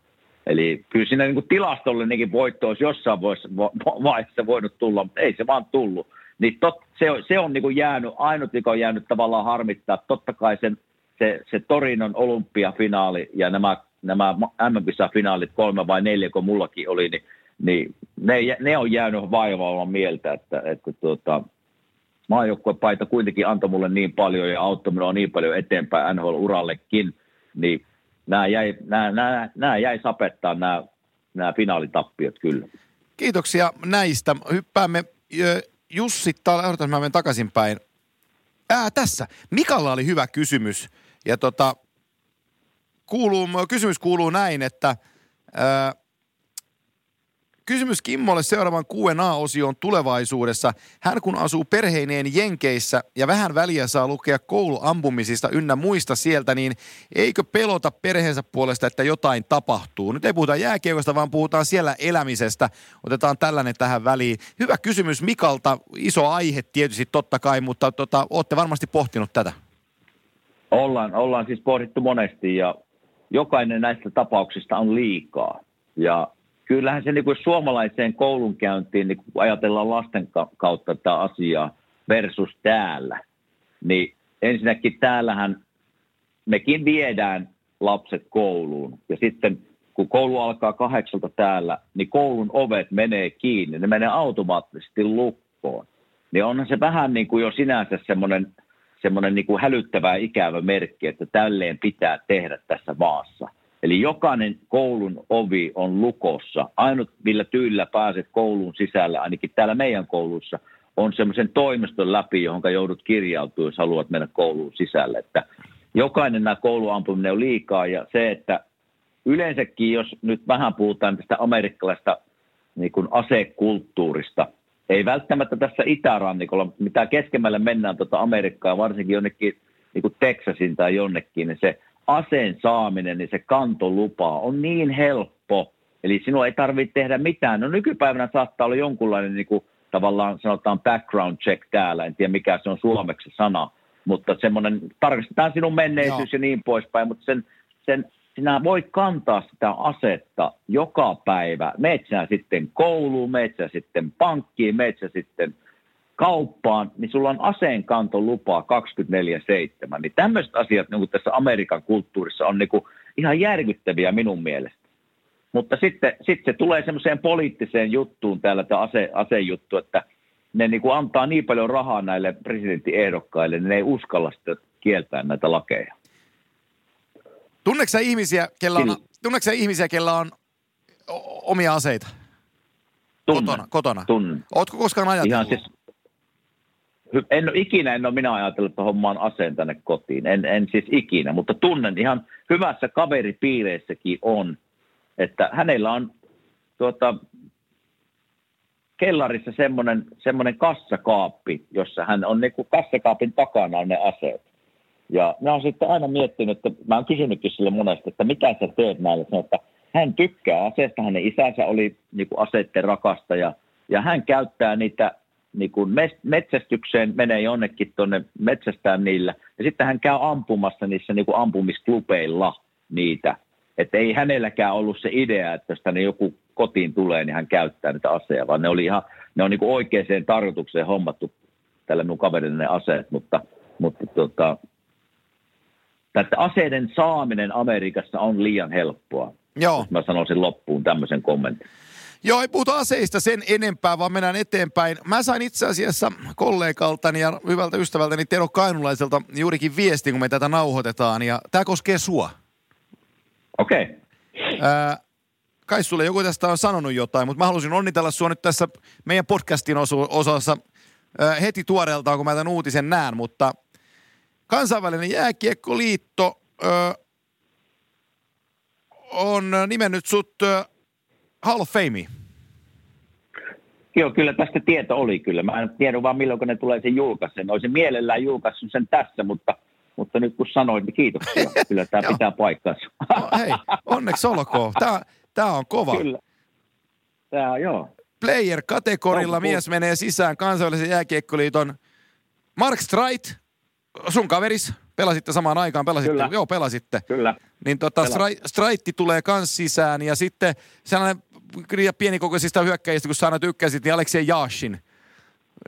Eli kyllä siinä niin tilastollinenkin voitto olisi jossain vaiheessa voinut tulla, mutta ei se vaan tullut. Niin tot, se, on, se on niin jäänyt, ainut mikä on jäänyt tavallaan harmittaa. Totta kai sen, se, se Torinon olympiafinaali ja nämä nämä MM-finaalit kolme vai neljä, kun mullakin oli, niin, niin ne, ne, on jäänyt vaivaamaan mieltä, että, että tuota, maajoukkuepaita kuitenkin antoi mulle niin paljon ja auttoi minua niin paljon eteenpäin NHL-urallekin, niin nämä jäi, nämä, nämä, nämä jäi sapettaa nämä, nämä finaalitappiot kyllä. Kiitoksia näistä. Hyppäämme Jussi, odotas mä menen takaisinpäin. Ää, tässä. Mikalla oli hyvä kysymys. Ja tota, kuuluu, kysymys kuuluu näin, että ää, Kysymys Kimmolle seuraavan Q&A-osioon tulevaisuudessa. Hän kun asuu perheineen Jenkeissä ja vähän väliä saa lukea kouluampumisista ynnä muista sieltä, niin eikö pelota perheensä puolesta, että jotain tapahtuu? Nyt ei puhuta jääkiekosta, vaan puhutaan siellä elämisestä. Otetaan tällainen tähän väliin. Hyvä kysymys Mikalta. Iso aihe tietysti totta kai, mutta tota, olette varmasti pohtinut tätä. Ollaan, ollaan siis pohdittu monesti ja jokainen näistä tapauksista on liikaa. Ja kyllähän se niin kuin suomalaiseen koulunkäyntiin, niin kun ajatellaan lasten kautta tätä asiaa versus täällä, niin ensinnäkin täällähän mekin viedään lapset kouluun. Ja sitten kun koulu alkaa kahdeksalta täällä, niin koulun ovet menee kiinni, ne menee automaattisesti lukkoon. Niin onhan se vähän niin kuin jo sinänsä semmoinen semmoinen niin hälyttävä ikävä merkki, että tälleen pitää tehdä tässä maassa. Eli jokainen koulun ovi on lukossa. Ainut, millä tyylillä pääset koulun sisälle, ainakin täällä meidän koulussa, on semmoisen toimiston läpi, johon joudut kirjautua, jos haluat mennä kouluun sisälle. Että jokainen nämä kouluampuminen on liikaa ja se, että yleensäkin, jos nyt vähän puhutaan tästä amerikkalaista niin kuin asekulttuurista – ei välttämättä tässä itärannikolla, mutta mitä keskemmälle mennään tuota Amerikkaa, varsinkin jonnekin niin kuin Texasin tai jonnekin, niin se aseen saaminen, niin se kantolupa on niin helppo. Eli sinua ei tarvitse tehdä mitään. No nykypäivänä saattaa olla jonkunlainen niin kuin, tavallaan sanotaan background check täällä, en tiedä mikä se on suomeksi sana, mutta semmoinen, tarkistetaan sinun menneisyys Joo. ja niin poispäin, mutta sen, sen sinä voit kantaa sitä asetta joka päivä. Meet sitten kouluun, meet sitten pankkiin, meet sitten kauppaan, niin sulla on aseenkantolupa 24-7. Niin tämmöiset asiat niin tässä Amerikan kulttuurissa on niin kuin ihan järkyttäviä minun mielestä. Mutta sitten, sitten se tulee semmoiseen poliittiseen juttuun täällä, tämä ase, asejuttu, että ne niin kuin antaa niin paljon rahaa näille presidenttiehdokkaille, niin ne ei uskalla sitä kieltää näitä lakeja. Tunneeko ihmisiä, kellä on, tunneeko ihmisiä, kellä on omia aseita? Tunne. Kotona? kotona. Tunne. Ootko koskaan ajatellut? Ihan siis, en ole ikinä, en ole minä ajatellut, että hommaan aseen tänne kotiin. En, en siis ikinä, mutta tunnen ihan hyvässä kaveripiireissäkin on, että hänellä on tuota, kellarissa semmoinen, semmoinen kassakaappi, jossa hän on niin kuin kassakaapin takana on ne aseet. Ja mä oon sitten aina miettinyt, että mä oon kysynytkin sille monesti, että mitä sä teet näille. Sanoin, että hän tykkää aseesta, hänen isänsä oli niin kuin aseitten rakastaja, ja hän käyttää niitä niin kuin metsästykseen, menee jonnekin tuonne metsästään niillä, ja sitten hän käy ampumassa niissä niin kuin ampumisklubeilla niitä. Että ei hänelläkään ollut se idea, että jos tänne joku kotiin tulee, niin hän käyttää niitä aseja, vaan ne, oli ihan, ne on niin kuin oikeaan tarkoitukseen hommattu tälle mun kaverille ne aseet, mutta, mutta tota, että aseiden saaminen Amerikassa on liian helppoa. Joo. Mä sanoisin loppuun tämmöisen kommentin. Joo, ei puhuta aseista sen enempää, vaan mennään eteenpäin. Mä sain itse asiassa kollegaltani ja hyvältä ystävältäni Tero Kainulaiselta juurikin viestin, kun me tätä nauhoitetaan, ja tämä koskee sua. Okei. Okay. Ää, kai sulle joku tästä on sanonut jotain, mutta mä halusin onnitella sua nyt tässä meidän podcastin osu- osassa ää, heti tuoreeltaan, kun mä tämän uutisen näen, mutta kansainvälinen jääkiekkoliitto ää, on nimennyt sut ää, Hall of Fameen. Joo, kyllä tästä tieto oli kyllä. Mä en tiedä vaan milloin ne tulee sen julkaisen. Olisin mielellään julkaissut sen tässä, mutta, mutta nyt kun sanoit, niin kiitoksia. Kyllä tämä pitää paikkansa. No, hei, onneksi olkoon. Tää, tää on kova. Kyllä. Tämä on, joo. Player-kategorilla Onko mies menee sisään kansainvälisen jääkiekkoliiton. Mark Streit, sun kaveris, pelasitte samaan aikaan, pelasitte, Kyllä. joo pelasitte. Kyllä. Niin tota. Strai- Straitti tulee kans sisään ja sitten sellainen pienikokoisista hyökkäjistä, kun sä tykkäsit, niin Aleksei Jashin.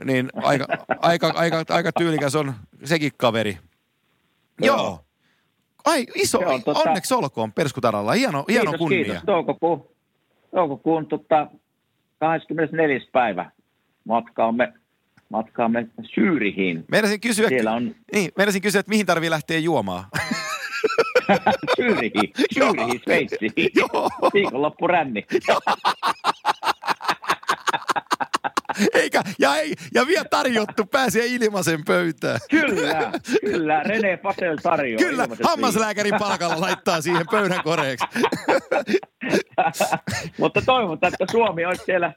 Niin aika, aika, aika, aika tyylikäs on sekin kaveri. Joo. Joo. Ai iso, Joo, tota- onneksi olkoon Perskutaralla. Hieno, hieno kiitos, kunnia. kiitos. Toukokuun, toukokuun tota, 24. päivä matkaamme, matkaamme Syyrihin. Meinasin kysyä, Siellä on niin, kysyä, että mihin tarvii lähteä juomaan. Syyrihin, Syyrihin, Sveitsiin. Viikonloppuränni. Eikä, ja, ei, ja vielä tarjottu pääsee ilmaisen pöytään. Kyllä, kyllä. Rene Pasel tarjoaa. Kyllä, hammaslääkärin palkalla laittaa siihen pöydän koreeksi. Mutta toivotaan, että Suomi olisi siellä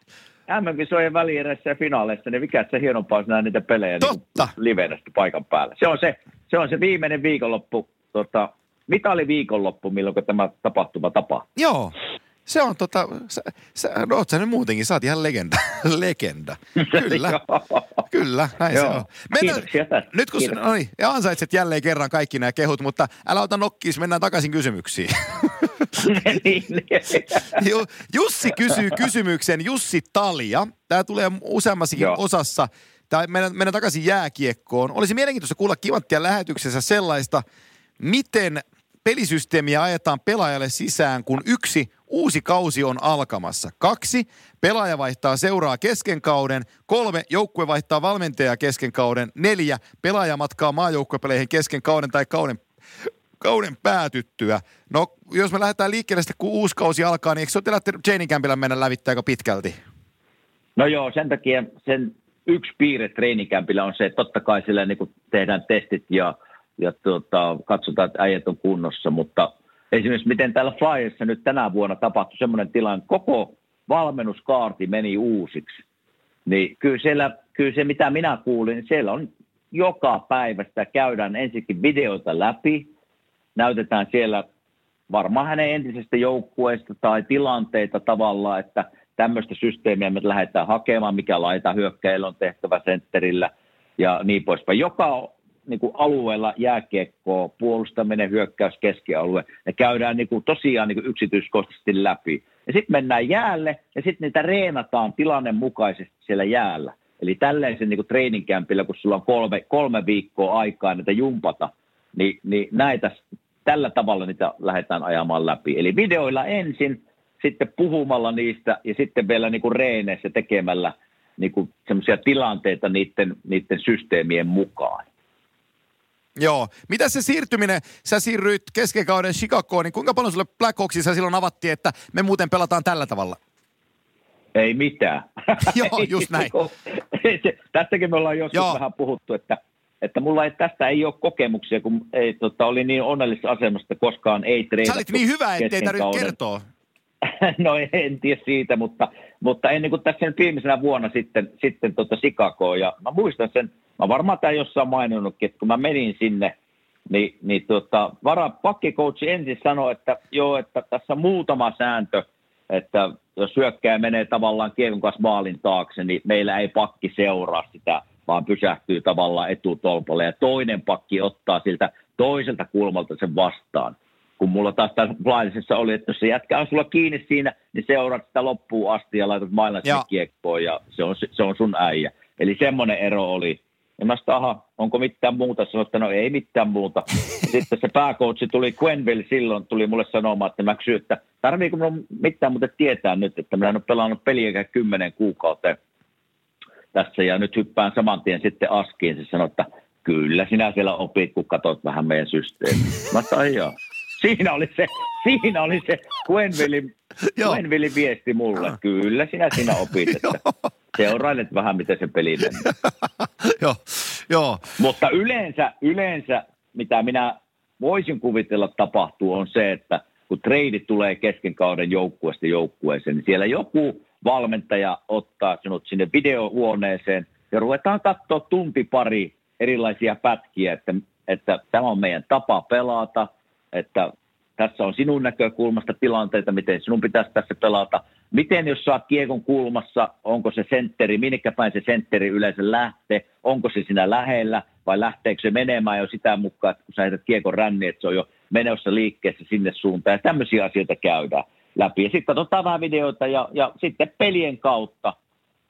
MM-kisojen välierässä ja finaaleissa, niin mikä se hienompaa olisi niitä pelejä Totta. Niin livenä paikan päällä. Se on se, se on se viimeinen viikonloppu, tota, mitali viikonloppu, milloin tämä tapahtuma tapahtuu. Joo. Se on tota, sä, sä, no oot sä nyt muutenkin, sä oot ihan legenda. legenda. Kyllä, kyllä, näin se Joo. on. Kiitoksia tästä. nyt kun, Kiitos. no niin, ja ansaitset jälleen kerran kaikki nämä kehut, mutta älä ota nokkiis, mennään takaisin kysymyksiin. niin, niin. Ju- Jussi kysyy kysymyksen, Jussi Talia. Tämä tulee useammassakin Joo. osassa. Tämä mennään, mennään takaisin jääkiekkoon. Olisi mielenkiintoista kuulla Kivanttia lähetyksessä sellaista, miten pelisysteemiä ajetaan pelaajalle sisään, kun yksi uusi kausi on alkamassa. Kaksi, pelaaja vaihtaa seuraa kesken kauden. Kolme, joukkue vaihtaa valmentajaa kesken kauden. Neljä, pelaaja matkaa maajoukkuepeleihin kesken kauden tai kauden kauden päätyttyä. No, jos me lähdetään liikkeelle sitten, kun uusi kausi alkaa, niin eikö se ole teillä Jane Campilla mennä lävittää aika pitkälti? No joo, sen takia sen yksi piirre treenikämpillä on se, että totta kai sillä niin tehdään testit ja, ja tuota, katsotaan, että äijät on kunnossa, mutta esimerkiksi miten täällä Flyerissa nyt tänä vuonna tapahtui semmoinen tilanne, koko valmennuskaarti meni uusiksi. Niin kyllä, siellä, kyllä se, mitä minä kuulin, niin siellä on joka päivä sitä käydään ensinnäkin videoita läpi, näytetään siellä varmaan hänen entisestä joukkueesta tai tilanteita tavallaan, että tämmöistä systeemiä me lähdetään hakemaan, mikä laita hyökkäillä on tehtävä sentterillä ja niin poispäin. Joka niin kuin alueella jääkiekkoa, puolustaminen, hyökkäys, keskialue, ne käydään niin kuin tosiaan niin kuin yksityiskohtaisesti läpi. Ja sitten mennään jäälle ja sitten niitä reenataan tilanne mukaisesti siellä jäällä. Eli tällaisen niin treeninkämpillä, kun sulla on kolme, kolme viikkoa aikaa näitä jumpata, niin, niin näitä tällä tavalla niitä lähdetään ajamaan läpi. Eli videoilla ensin, sitten puhumalla niistä ja sitten vielä niin kuin reeneissä tekemällä niin kuin semmoisia tilanteita niiden, niiden systeemien mukaan. Joo. Mitä se siirtyminen, sä siirryit kesken kauden Chicagoon, niin kuinka paljon sulle Blackhawksissa silloin avattiin, että me muuten pelataan tällä tavalla? Ei mitään. Joo, just näin. Tästäkin me ollaan joskus Joo. Vähän puhuttu, että, että mulla ei, tästä ei ole kokemuksia, kun ei, tota, oli niin onnellisessa asemassa, että koskaan ei Sä treenattu. olit niin hyvä, ettei tarvitse kertoa. no en tiedä siitä, mutta, mutta ennen kuin tässä nyt viimeisenä vuonna sitten, sitten tota Chicagoon, ja mä muistan sen, mä varmaan tämä jossain maininnutkin, että kun mä menin sinne, niin, niin tota, vara, pakkikoutsi ensin sanoi, että joo, että tässä muutama sääntö, että jos hyökkääjä menee tavallaan kiekon kanssa maalin taakse, niin meillä ei pakki seuraa sitä, vaan pysähtyy tavallaan etutolpalle, ja toinen pakki ottaa siltä toiselta kulmalta sen vastaan kun mulla taas tässä Blindisessa oli, että jos se jätkä on sulla kiinni siinä, niin seuraat sitä loppuun asti ja laitat mailan sinne kiekkoon ja se on, se on sun äijä. Eli semmoinen ero oli. Ja mä sanoin, aha, onko mitään muuta? Sanoin, että no ei mitään muuta. Sitten se pääkoutsi tuli, Quenville silloin tuli mulle sanomaan, että mä kysyin, että tarviiko minun mitään muuta tietää nyt, että mä en ole pelannut peliä kymmenen kuukauteen tässä ja nyt hyppään saman tien sitten askiin. Se sanoi, että kyllä sinä siellä opit, kun katsot vähän meidän systeemiä. Mä sanoin, joo. Siinä oli se, siinä oli se Quenvillin, Quenvillin viesti mulle. Kyllä sinä siinä opit, että seurailet vähän, miten se peli menee. joo, joo. Mutta yleensä, yleensä, mitä minä voisin kuvitella tapahtuu, on se, että kun treidit tulee kesken kauden joukkueesta joukkueeseen, niin siellä joku valmentaja ottaa sinut sinne videohuoneeseen ja ruvetaan katsoa tunti pari erilaisia pätkiä, että, että tämä on meidän tapa pelata, että tässä on sinun näkökulmasta tilanteita, miten sinun pitäisi tässä pelata. Miten jos saat kiekon kulmassa, onko se sentteri, minnekä päin se sentteri yleensä lähtee, onko se siinä lähellä vai lähteekö se menemään jo sitä mukaan, että kun sä heität kiekon ränni, että se on jo menossa liikkeessä sinne suuntaan ja tämmöisiä asioita käydään läpi. Ja sitten katsotaan vähän videoita ja, ja sitten pelien kautta,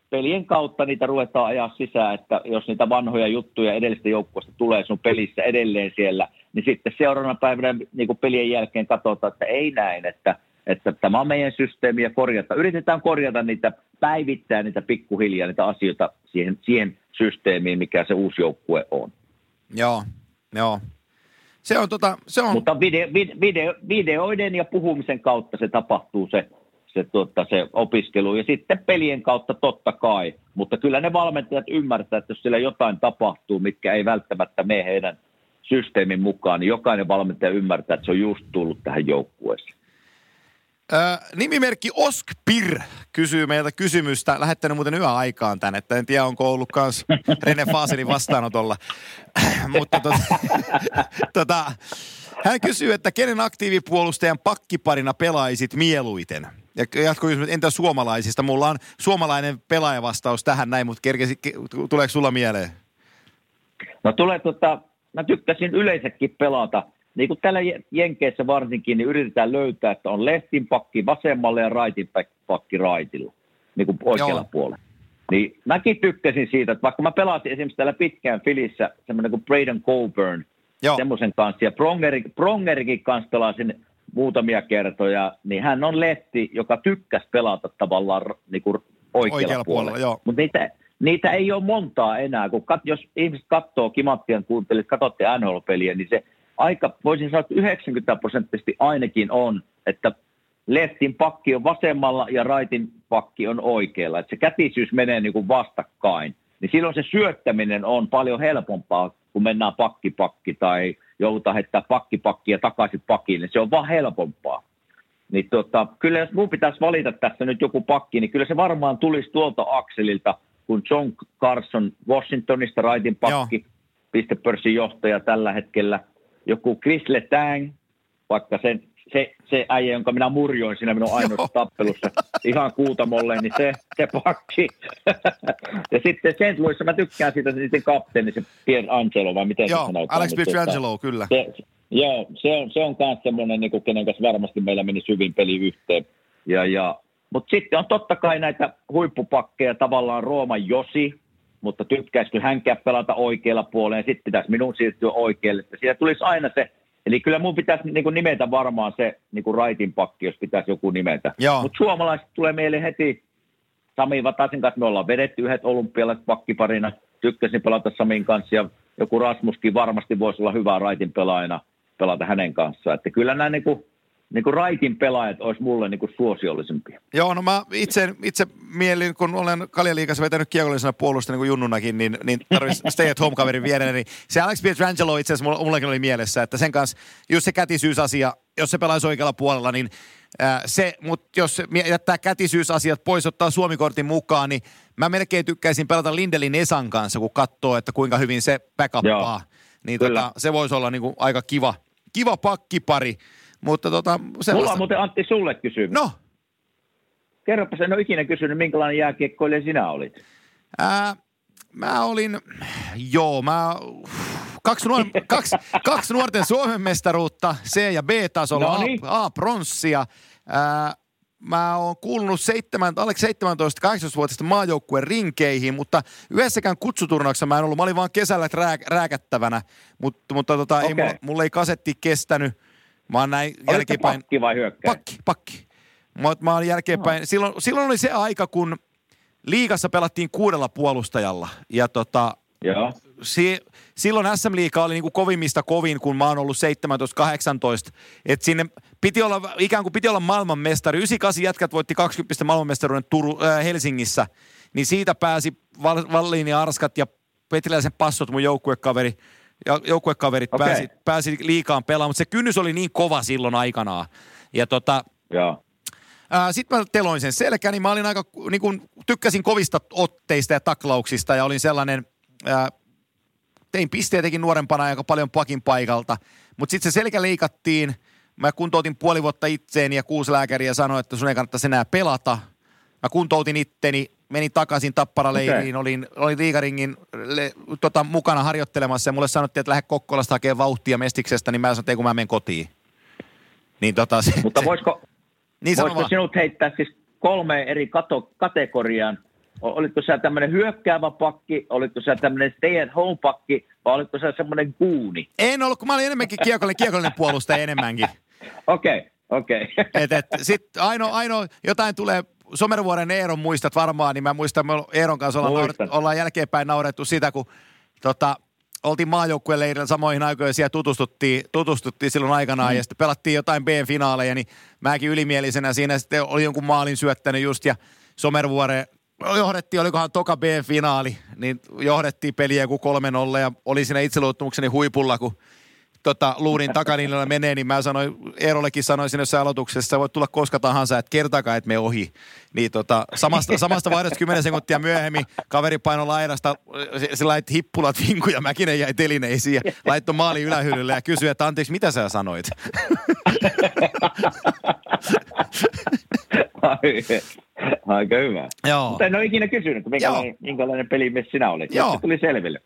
pelien kautta niitä ruvetaan ajaa sisään, että jos niitä vanhoja juttuja edellistä joukkueesta tulee sun pelissä edelleen siellä, niin sitten seuraavana päivänä niin kuin pelien jälkeen katsotaan, että ei näin, että, että tämä on meidän systeemi ja korjata. Yritetään korjata niitä, päivittää niitä pikkuhiljaa, niitä asioita siihen, siihen systeemiin, mikä se uusi joukkue on. Joo, joo. Se on tota, se on... Mutta video, video, videoiden ja puhumisen kautta se tapahtuu se, se, tuota, se opiskelu ja sitten pelien kautta totta kai. Mutta kyllä ne valmentajat ymmärtää, että jos siellä jotain tapahtuu, mitkä ei välttämättä mene heidän systeemin mukaan, niin jokainen valmentaja ymmärtää, että se on just tullut tähän joukkueeseen. Öö, nimimerkki Oskpir kysyy meiltä kysymystä, lähettänyt muuten yöaikaan tänne, että en tiedä onko ollut kans Rene Faasenin vastaanotolla. Mutta tota, tota, hän kysyy, että kenen aktiivipuolustajan pakkiparina pelaisit mieluiten? Ja jatkokysymys, entä suomalaisista? Mulla on suomalainen pelaajavastaus tähän näin, mutta kerkesi, tuleeko sulla mieleen? No tulee tota, mä tykkäsin yleensäkin pelata – niin kuin täällä Jenkeissä varsinkin, niin yritetään löytää, että on leftin pakki vasemmalle ja raitin pakki raitilla, niin kuin oikealla Joo. puolella. Niin mäkin tykkäsin siitä, että vaikka mä pelasin esimerkiksi täällä pitkään Filissä semmoinen kuin Braden Coburn, semmoisen kanssa, ja Prongeri, Prongerikin kanssa pelasin muutamia kertoja, niin hän on lehti, joka tykkäs pelata tavallaan niin kuin oikealla, oikealla puolella. puolella Mutta niitä, niitä ei ole montaa enää, kun kat, jos ihmiset katsoo Kimattian kuuntelit, katsotte NHL-peliä, niin se aika, voisin sanoa, että 90 prosenttisesti ainakin on, että leftin pakki on vasemmalla ja raitin pakki on oikealla. Että se kätisyys menee niin kuin vastakkain. Niin silloin se syöttäminen on paljon helpompaa, kun mennään pakki-pakki tai joudutaan heittää pakki-pakkia takaisin pakkiin. Niin se on vaan helpompaa. Niin tota, kyllä jos mun pitäisi valita tässä nyt joku pakki, niin kyllä se varmaan tulisi tuolta akselilta, kun John Carson Washingtonista raitin pakki, Joo. pistepörssin johtaja tällä hetkellä – joku Chris Letang, vaikka sen, se, se äijä, jonka minä murjoin siinä minun ainoassa tappelussa ihan kuutamolle, niin se, se pakki. ja sitten St. Louisissa mä tykkään siitä sitten kapteeni, se Angelo, vai miten Joo, se sanotaan. Alex Pietrangelo, kyllä. Se, joo, se on, se on myös semmoinen, niin kenen kanssa varmasti meillä meni hyvin peli yhteen. Ja, ja, mutta sitten on totta kai näitä huippupakkeja, tavallaan Rooman Josi, mutta tykkäisikö hänkään pelata oikealla puolella, sitten pitäisi minun siirtyä oikealle. Että siellä tulisi aina se, eli kyllä mun pitäisi niin kuin nimetä varmaan se niin kuin raitin pakki, jos pitäisi joku nimetä. Mutta suomalaiset tulee meille heti, Sami Vatasen kanssa me ollaan vedetty yhdet olympialaiset pakkiparina, tykkäsin pelata Samin kanssa ja joku Rasmuskin varmasti voisi olla hyvä raitin pelaajana pelata hänen kanssaan. Että kyllä nämä niin kuin niin kuin raitin pelaajat olisi mulle niin kuin suosiollisempia. Joo, no mä itse, itse mielin, kun olen Kaljaliikassa vetänyt kiekollisena puolusta niin kuin junnunakin, niin, niin tarvitsisi stay at home kaverin viereen. Niin se Alex Pietrangelo itse asiassa mullakin oli mielessä, että sen kanssa just se kätisyysasia, jos se pelaisi oikealla puolella, niin ää, se, mutta jos jättää kätisyysasiat pois, ottaa Suomikortin mukaan, niin mä melkein tykkäisin pelata Lindelin Esan kanssa, kun katsoo, että kuinka hyvin se backuppaa. Niin tota, se voisi olla niin kuin aika kiva, kiva pakkipari. Mutta tota, sellaista... Mulla on muuten Antti sulle kysymys. No? Kerropa, en ole ikinä kysynyt, minkälainen jääkiekkoilija sinä olit? Ää, mä olin, joo, mä, kaksi, nuor, kaksi, kaksi nuorten Suomen mestaruutta, C- ja B-tasolla, no niin. A, A pronssia. Ää, mä oon kuulunut 7, alle 17-18-vuotiaista maajoukkueen rinkeihin, mutta yhdessäkään kutsuturnauksessa mä en ollut. Mä olin vaan kesällä rää, rääkättävänä, mutta, mutta tota, okay. ei, mulla, mulla ei kasetti kestänyt. Mä oon näin Oliko jälkeenpäin. pakki vai hyökkäjä? Pakki, pakki. Mä, mä oon jälkeenpäin. No. Silloin, silloin oli se aika, kun liigassa pelattiin kuudella puolustajalla. Ja tota, Joo. si, silloin SM Liiga oli niinku kovimmista kovin, kun mä oon ollut 17-18. Et sinne piti olla, ikään kuin piti olla maailmanmestari. 98 jätkät voitti 20 maailmanmestaruuden Turu, äh, Helsingissä. Niin siitä pääsi Val, Valliin ja Arskat ja Petriläisen passot, mun joukkuekaveri, ja joukkuekaverit Okei. pääsi, pääsi liikaan pelaamaan, mutta se kynnys oli niin kova silloin aikanaan. Ja tota, Joo. sitten mä teloin sen selkä, niin mä olin aika, niin kun, tykkäsin kovista otteista ja taklauksista ja olin sellainen, ää, tein pisteitäkin nuorempana aika paljon pakin paikalta, mutta sitten se selkä leikattiin, mä kuntoutin puoli vuotta itseeni ja kuusi lääkäriä sanoi, että sun ei kannattaisi enää pelata. Mä kuntoutin itteni, menin takaisin Tappara-leiriin, Okei. olin, olin Liigaringin le, tota, mukana harjoittelemassa ja mulle sanottiin, että lähde Kokkolasta hakemaan vauhtia Mestiksestä, niin mä sanoin, että ei kun mä menen kotiin. Niin tota, se, Mutta voisiko, niin sano voisiko vaan. sinut heittää siis kolme eri kato, kategoriaan? Olitko sä tämmöinen hyökkäävä pakki, olitko sä tämmöinen stay at home pakki, vai olitko sä semmoinen kuuni? En ollut, kun mä olin enemmänkin kiekollinen, kiekollinen puolustaja enemmänkin. Okei, okay, okei. Okay. Et, et, sit ainoa, ainoa, jotain tulee, Somervuoren Eeron muistat varmaan, niin mä muistan, me Eeron kanssa ollaan, nauret, ollaan jälkeenpäin naurettu sitä, kun tota, oltiin maajoukkueen leirillä samoihin aikoihin siellä tutustuttiin, tutustuttiin silloin aikanaan mm. ja sitten pelattiin jotain B-finaaleja, niin mäkin ylimielisenä siinä sitten oli jonkun maalin syöttänyt just ja Somervuore johdettiin, olikohan toka B-finaali, niin johdettiin peliä joku 3-0 ja oli siinä itseluottamukseni huipulla, kun tota, luurin takalinjalla menee, niin mä sanoin, Eerollekin sanoin jossain aloituksessa, voit tulla koska tahansa, että kertakaan et me ohi. Niin tota, samasta, samasta vaihdosta 10 sekuntia myöhemmin kaveri painoi laidasta, se, se laitti hippulat vinkuja, Mäkinen jäi telineisiin ja laittoi maali ylähyllylle ja kysyi, että anteeksi, mitä sä sanoit? Ai, Aika hyvä. Joo. Mutta en ole ikinä kysynyt, minkälainen, minkälainen pelimies sinä olet. Joo. Se tuli selville.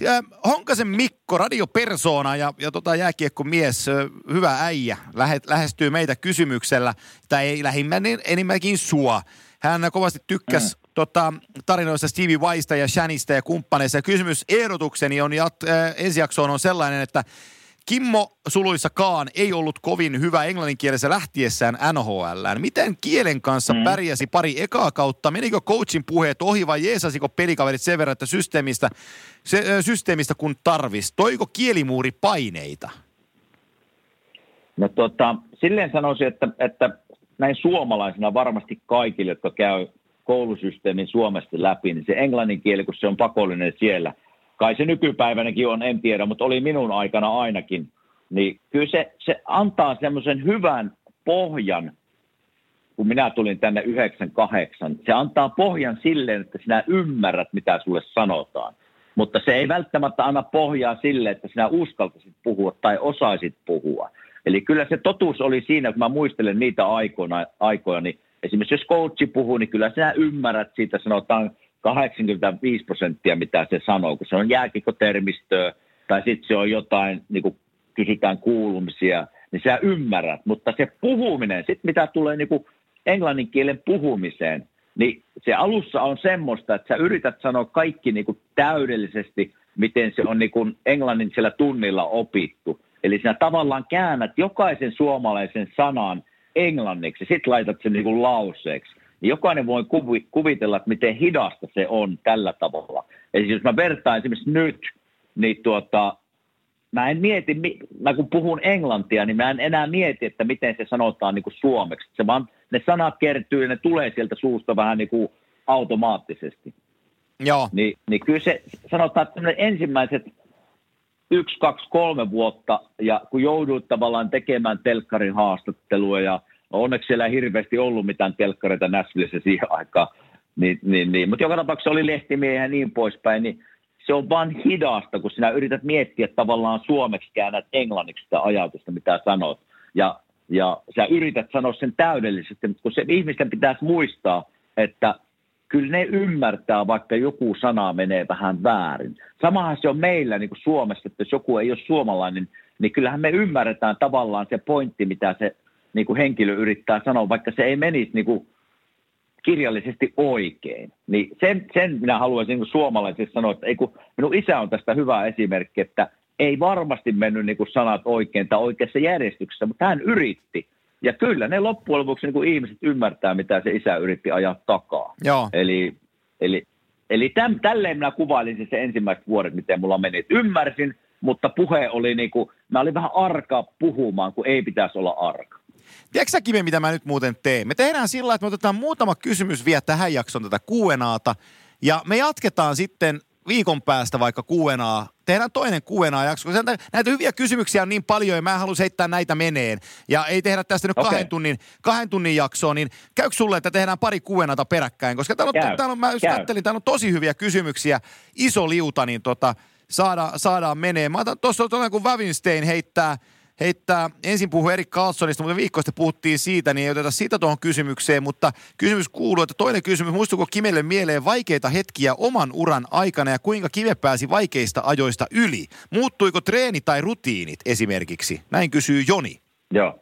Ja Honkasen Mikko, radiopersona ja, ja tota jääkiekkomies, hyvä äijä, lähe, lähestyy meitä kysymyksellä, tai ei lähimmän enemmänkin sua. Hän kovasti tykkäsi mm. tota, tarinoista Stevie Weista ja Shanista ja kumppaneista. Ja kysymys ehdotukseni on, jat, äh, ensi jaksoon on sellainen, että Kimmo suluissakaan ei ollut kovin hyvä englanninkielisessä lähtiessään NHLään. Miten kielen kanssa mm. pärjäsi pari ekaa kautta? Menikö coachin puheet ohi vai jeesasiko pelikaverit sen verran, että systeemistä, se, ö, systeemistä kun tarvis? Toiko kielimuuri paineita? No tota, silleen sanoisin, että, että näin suomalaisena varmasti kaikille, jotka käy koulusysteemin Suomesta läpi, niin se englannin kieli, kun se on pakollinen siellä, kai se nykypäivänäkin on, en tiedä, mutta oli minun aikana ainakin, niin kyllä se, se antaa semmoisen hyvän pohjan, kun minä tulin tänne 98, se antaa pohjan silleen, että sinä ymmärrät, mitä sulle sanotaan. Mutta se ei välttämättä anna pohjaa sille, että sinä uskaltaisit puhua tai osaisit puhua. Eli kyllä se totuus oli siinä, kun mä muistelen niitä aikoina, aikoja, niin esimerkiksi jos coachi puhuu, niin kyllä sinä ymmärrät siitä, sanotaan 85 prosenttia, mitä se sanoo, kun se on jääkikotermistöä tai sitten se on jotain, niin kuin kysytään kuulumisia, niin sä ymmärrät, mutta se puhuminen, sitten mitä tulee niin kuin englannin kielen puhumiseen, niin se alussa on semmoista, että sä yrität sanoa kaikki niin kuin täydellisesti, miten se on niin kuin englannin siellä tunnilla opittu. Eli sinä tavallaan käännät jokaisen suomalaisen sanan englanniksi, sitten laitat sen niin kuin lauseeksi. Niin jokainen voi kuvi, kuvitella, että miten hidasta se on tällä tavalla. Eli jos mä vertaan esimerkiksi nyt, niin tuota, mä en mieti, mi- mä kun puhun englantia, niin mä en enää mieti, että miten se sanotaan niin kuin suomeksi. Se vaan, ne sanat kertyy ja ne tulee sieltä suusta vähän niin kuin automaattisesti. Joo. Niin, niin kyllä se, sanotaan, että ensimmäiset yksi, kaksi, kolme vuotta, ja kun jouduit tavallaan tekemään telkkarin haastattelua, ja onneksi siellä ei hirveästi ollut mitään telkkareita Näsvillessä siihen aikaan, niin, niin, niin. mutta joka tapauksessa oli lehtimiehiä ja niin poispäin, niin se on vaan hidasta, kun sinä yrität miettiä tavallaan suomeksi käännät englanniksi sitä ajatusta, mitä sanot. Ja, ja sä yrität sanoa sen täydellisesti, mutta kun se ihmisten pitäisi muistaa, että kyllä ne ymmärtää, vaikka joku sana menee vähän väärin. Samahan se on meillä niin kuin Suomessa, että jos joku ei ole suomalainen, niin kyllähän me ymmärretään tavallaan se pointti, mitä se niin kuin henkilö yrittää sanoa, vaikka se ei menisi niin kuin kirjallisesti oikein. Niin sen, sen minä haluaisin niin suomalaisille sanoa, että ei kun minun isä on tästä hyvä esimerkki, että ei varmasti mennyt niin kuin sanat oikein tai oikeassa järjestyksessä, mutta hän yritti. Ja kyllä ne loppujen lopuksi niin kuin ihmiset ymmärtää, mitä se isä yritti ajaa takaa. Joo. Eli, eli, eli täm, tälleen minä kuvailin siis se ensimmäiset vuodet, miten mulla meni. Ymmärsin, mutta puhe oli niin kuin, mä olin vähän arka puhumaan, kun ei pitäisi olla arka. Tiedätkö sä, Kive, mitä mä nyt muuten teen? Me tehdään sillä että me otetaan muutama kysymys vielä tähän jakson tätä Q&Ata, ja me jatketaan sitten viikon päästä vaikka Q&A. Tehdään toinen Q&A-jakso, koska näitä hyviä kysymyksiä on niin paljon, ja mä en halua heittää näitä meneen. Ja ei tehdä tästä nyt okay. kahden, tunnin, kahden tunnin jaksoa, niin käykö sulle, että tehdään pari Q&Ata peräkkäin? Koska täällä on, täällä on, mä just ajattelin, täällä on tosi hyviä kysymyksiä, iso liuta, niin tota, saada, saadaan menee. Mä otan tuossa kun Wavinstein heittää, heittää, ensin puhui Erik Carlsonista, mutta viikko sitten puhuttiin siitä, niin ei oteta sitä tuohon kysymykseen, mutta kysymys kuuluu, että toinen kysymys, muistuuko Kimelle mieleen vaikeita hetkiä oman uran aikana ja kuinka Kive pääsi vaikeista ajoista yli? Muuttuiko treeni tai rutiinit esimerkiksi? Näin kysyy Joni. Joo.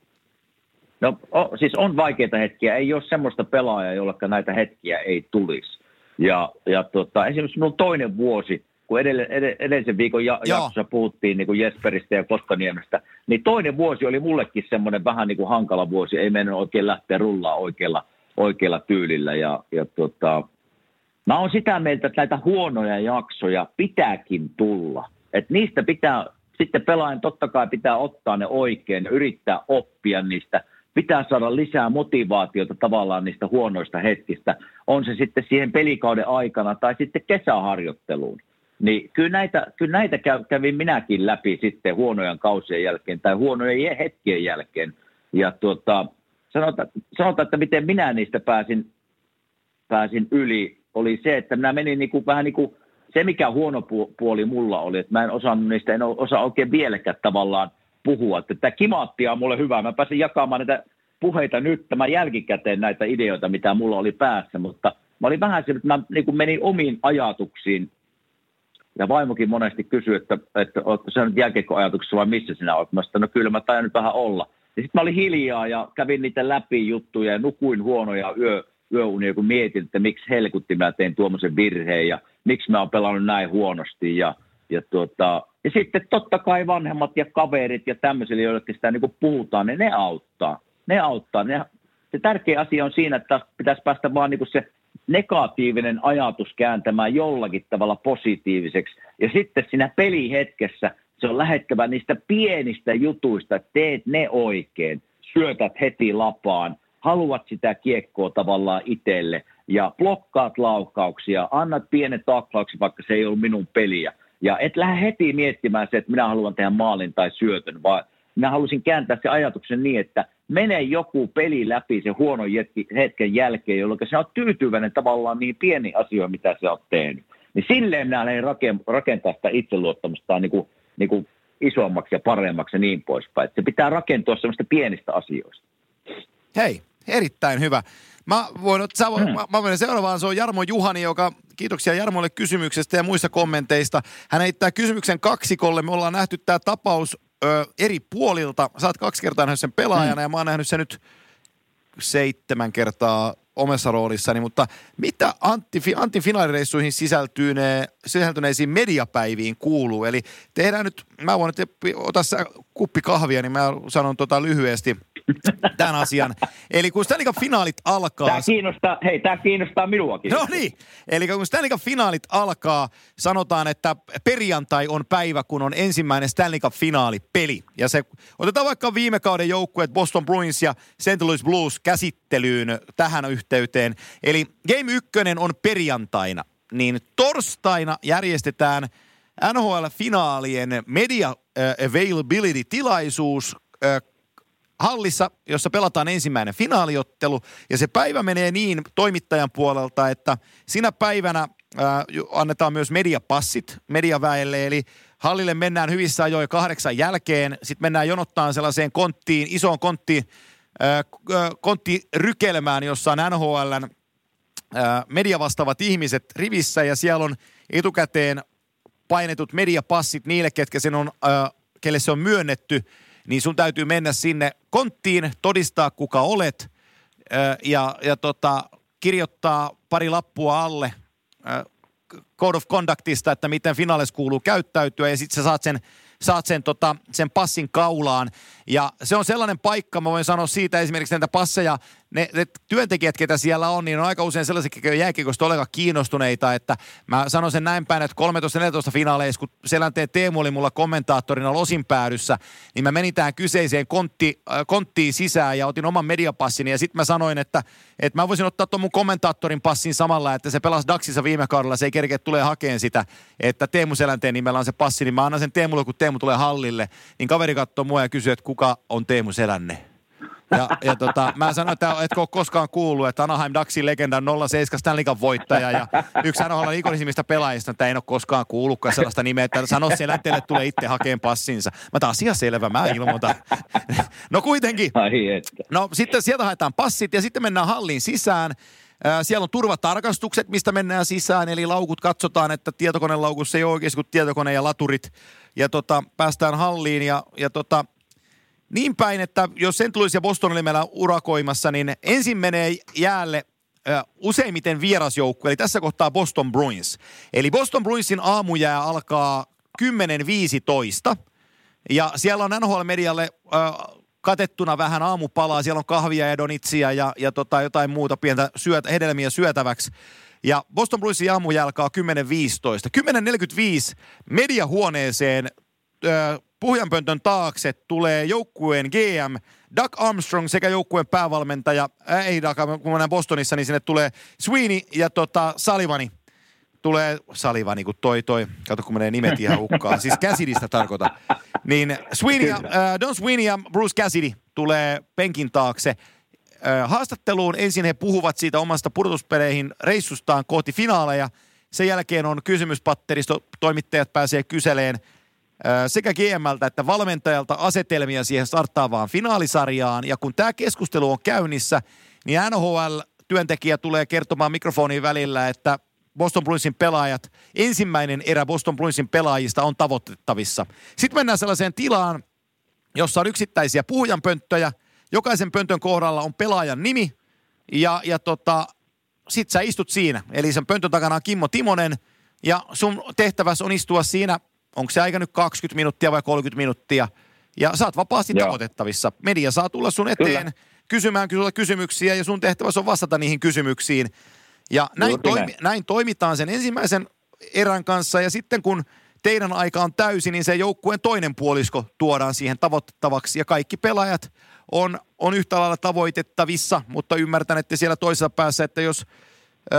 No o, siis on vaikeita hetkiä, ei ole semmoista pelaajaa, jolle näitä hetkiä ei tulisi. Ja, ja tota, esimerkiksi minun toinen vuosi, kun edell- edellisen viikon ja- jaksossa puhuttiin niin kuin Jesperistä ja Koskaniemestä, niin toinen vuosi oli mullekin semmoinen vähän niin kuin hankala vuosi, ei mennyt oikein lähteä rullaa oikealla, oikealla tyylillä. Ja, ja tota, mä oon sitä mieltä, että näitä huonoja jaksoja pitääkin tulla. Että niistä pitää, sitten pelaajan totta kai pitää ottaa ne oikein yrittää oppia niistä – pitää saada lisää motivaatiota tavallaan niistä huonoista hetkistä, on se sitten siihen pelikauden aikana tai sitten kesäharjoitteluun. Niin kyllä näitä, kyllä näitä kävin minäkin läpi sitten huonojen kausien jälkeen tai huonojen hetkien jälkeen. Ja tuota, sanotaan, sanotaan, että miten minä niistä pääsin, pääsin yli, oli se, että minä menin niin kuin, vähän niin kuin, se mikä huono puoli mulla oli, että mä en osannut niistä, en osaa oikein vieläkään tavallaan puhua. Että tämä kimaattia on mulle hyvä. Mä pääsin jakamaan näitä puheita nyt tämän jälkikäteen näitä ideoita, mitä mulla oli päässä, mutta mä olin vähän sillä, että mä niin kuin menin omiin ajatuksiin ja vaimokin monesti kysyi, että, että oletko sä nyt jälkikäteen vai missä sinä olet? Mä sanoin, no kyllä mä tajan nyt vähän olla. Ja sitten mä olin hiljaa ja kävin niitä läpi juttuja ja nukuin huonoja yö, yöunia, kun mietin, että miksi helkutti mä tein tuommoisen virheen ja miksi mä oon pelannut näin huonosti. Ja, ja, tuota, ja sitten totta kai vanhemmat ja kaverit ja tämmöisille, joillekin sitä niin puhutaan, niin ne auttaa. Ne auttaa. Ne, se tärkeä asia on siinä, että pitäisi päästä vaan niin se negatiivinen ajatus kääntämään jollakin tavalla positiiviseksi. Ja sitten siinä pelihetkessä se on lähettävä niistä pienistä jutuista, teet ne oikein, syötät heti lapaan, haluat sitä kiekkoa tavallaan itselle ja blokkaat laukauksia, annat pienet taklaukset, vaikka se ei ollut minun peliä. Ja et lähde heti miettimään se, että minä haluan tehdä maalin tai syötön, vaan minä halusin kääntää se ajatuksen niin, että menee joku peli läpi se huono hetken jälkeen, jolloin se on tyytyväinen tavallaan niin pieni asia, mitä se on tehnyt. Niin silleen minä lähdin rakentaa sitä itseluottamusta niin kuin, niin kuin isommaksi ja paremmaksi ja niin poispäin. Se pitää rakentua semmoista pienistä asioista. Hei, erittäin hyvä. Mä voin, sä hmm. mä, mä menen seuraavaan, se on Jarmo Juhani, joka, kiitoksia Jarmolle kysymyksestä ja muista kommenteista. Hän heittää kysymyksen kaksikolle. Me ollaan nähty tämä tapaus ö, eri puolilta. Sä oot kaksi kertaa nähnyt sen pelaajana mm. ja mä oon nähnyt sen nyt seitsemän kertaa omassa roolissani, mutta mitä Antti, Antti finaalireissuihin sisältyneisiin mediapäiviin kuuluu? Eli tehdään nyt, mä voin nyt ottaa kuppi kahvia, niin mä sanon tota lyhyesti tämän asian. Eli kun Stanley Cup-finaalit alkaa... Tämä kiinnostaa, hei, tämä kiinnostaa minuakin. No niin, eli kun Stanley Cup-finaalit alkaa, sanotaan, että perjantai on päivä, kun on ensimmäinen Stanley Cup-finaalipeli. Ja se, otetaan vaikka viime kauden joukkueet Boston Bruins ja St. Louis Blues käsittelyyn tähän yhteyteen. Eli Game 1 on perjantaina, niin torstaina järjestetään NHL-finaalien media availability-tilaisuus hallissa, jossa pelataan ensimmäinen finaaliottelu. Ja se päivä menee niin toimittajan puolelta, että sinä päivänä ää, annetaan myös mediapassit mediaväelle. Eli hallille mennään hyvissä ajoin kahdeksan jälkeen. Sitten mennään jonottaan sellaiseen konttiin, isoon konttiin, ää, konttiin rykelmään, jossa on NHLn ää, mediavastaavat ihmiset rivissä. Ja siellä on etukäteen painetut mediapassit niille, ketkä sen on, ää, kelle se on myönnetty – niin sun täytyy mennä sinne konttiin, todistaa kuka olet ja, ja tota, kirjoittaa pari lappua alle Code of Conductista, että miten finaalis kuuluu käyttäytyä ja sitten sä saat sen saat sen, tota, sen passin kaulaan. Ja se on sellainen paikka, mä voin sanoa siitä esimerkiksi näitä passeja, ne, ne työntekijät, ketä siellä on, niin on aika usein sellaisia, jotka jääkiekosta olekaan kiinnostuneita, että mä sanon sen näin päin, että 13-14 finaaleissa, kun Selänteen Teemu oli mulla kommentaattorina losin päädyssä, niin mä menin tähän kyseiseen kontti, äh, konttiin sisään ja otin oman mediapassini. Ja sitten mä sanoin, että, että mä voisin ottaa tuon mun kommentaattorin passin samalla, että se pelasi Daxissa viime kaudella, se ei kerkeä tulee hakeen sitä, että Teemu Selänteen nimellä on se passi, niin mä annan sen Teemulle, kun Teemu tulee hallille, niin kaveri katsoo mua ja kysyy, että kuka on Teemu Selänne. Ja, ja tota, mä sanoin, että etkö ole koskaan kuullut, että Anaheim Ducksin legendan 07 Stanley Cup voittaja ja yksi NHL ikonisimmista pelaajista, että en ole koskaan kuullutkaan sellaista nimeä, että sano selänteelle, tulee itse hakeen passinsa. Mä taas asia selvä, mä ilmoitan. No kuitenkin. No sitten sieltä haetaan passit ja sitten mennään hallin sisään. Siellä on turvatarkastukset, mistä mennään sisään, eli laukut katsotaan, että tietokonelaukussa ei ole oikeasti kuin tietokone ja laturit. Ja tota, päästään halliin ja, ja tota, niin päin, että jos sen tulisi ja Boston oli meillä urakoimassa, niin ensin menee jäälle useimmiten vierasjoukku, eli tässä kohtaa Boston Bruins. Eli Boston Bruinsin aamujää alkaa 10.15, ja siellä on NHL-medialle äh, katettuna vähän aamupalaa, siellä on kahvia ja donitsia ja, ja tota, jotain muuta pientä syötä, hedelmiä syötäväksi. Ja Boston Bruinsin aamujää alkaa 10.15. 10.45 mediahuoneeseen äh, puhjanpöntön taakse tulee joukkueen GM Doug Armstrong sekä joukkueen päävalmentaja, äh, ei Doug, kun mennään Bostonissa, niin sinne tulee Sweeney ja tota, Salivani. Tulee Salivani, kun toi toi, kato kun menee nimet ihan hukkaan, siis Cassidista tarkoita. Niin Sweeney ja, äh, Don Sweeney ja Bruce Cassidy tulee penkin taakse. Äh, haastatteluun ensin he puhuvat siitä omasta pudotuspeleihin reissustaan kohti finaaleja. Sen jälkeen on kysymyspatteristo, toimittajat pääsee kyseleen – sekä GMltä että valmentajalta asetelmia siihen starttaavaan finaalisarjaan. Ja kun tämä keskustelu on käynnissä, niin NHL-työntekijä tulee kertomaan mikrofonin välillä, että Boston Bruinsin pelaajat, ensimmäinen erä Boston Bruinsin pelaajista on tavoitettavissa. Sitten mennään sellaiseen tilaan, jossa on yksittäisiä puhujanpönttöjä. Jokaisen pöntön kohdalla on pelaajan nimi ja, ja tota, sit sä istut siinä. Eli sen pöntön takana on Kimmo Timonen ja sun tehtävässä on istua siinä onko se aika nyt 20 minuuttia vai 30 minuuttia, ja saat vapaasti Joo. tavoitettavissa. Media saa tulla sun eteen Kyllä. kysymään kyllä kysymyksiä, ja sun tehtävässä on vastata niihin kysymyksiin. Ja näin, toimi, näin toimitaan sen ensimmäisen erän kanssa, ja sitten kun teidän aika on täysi, niin se joukkueen toinen puolisko tuodaan siihen tavoitettavaksi, ja kaikki pelaajat on, on yhtä lailla tavoitettavissa, mutta ymmärtän, että siellä toisessa päässä, että jos ö,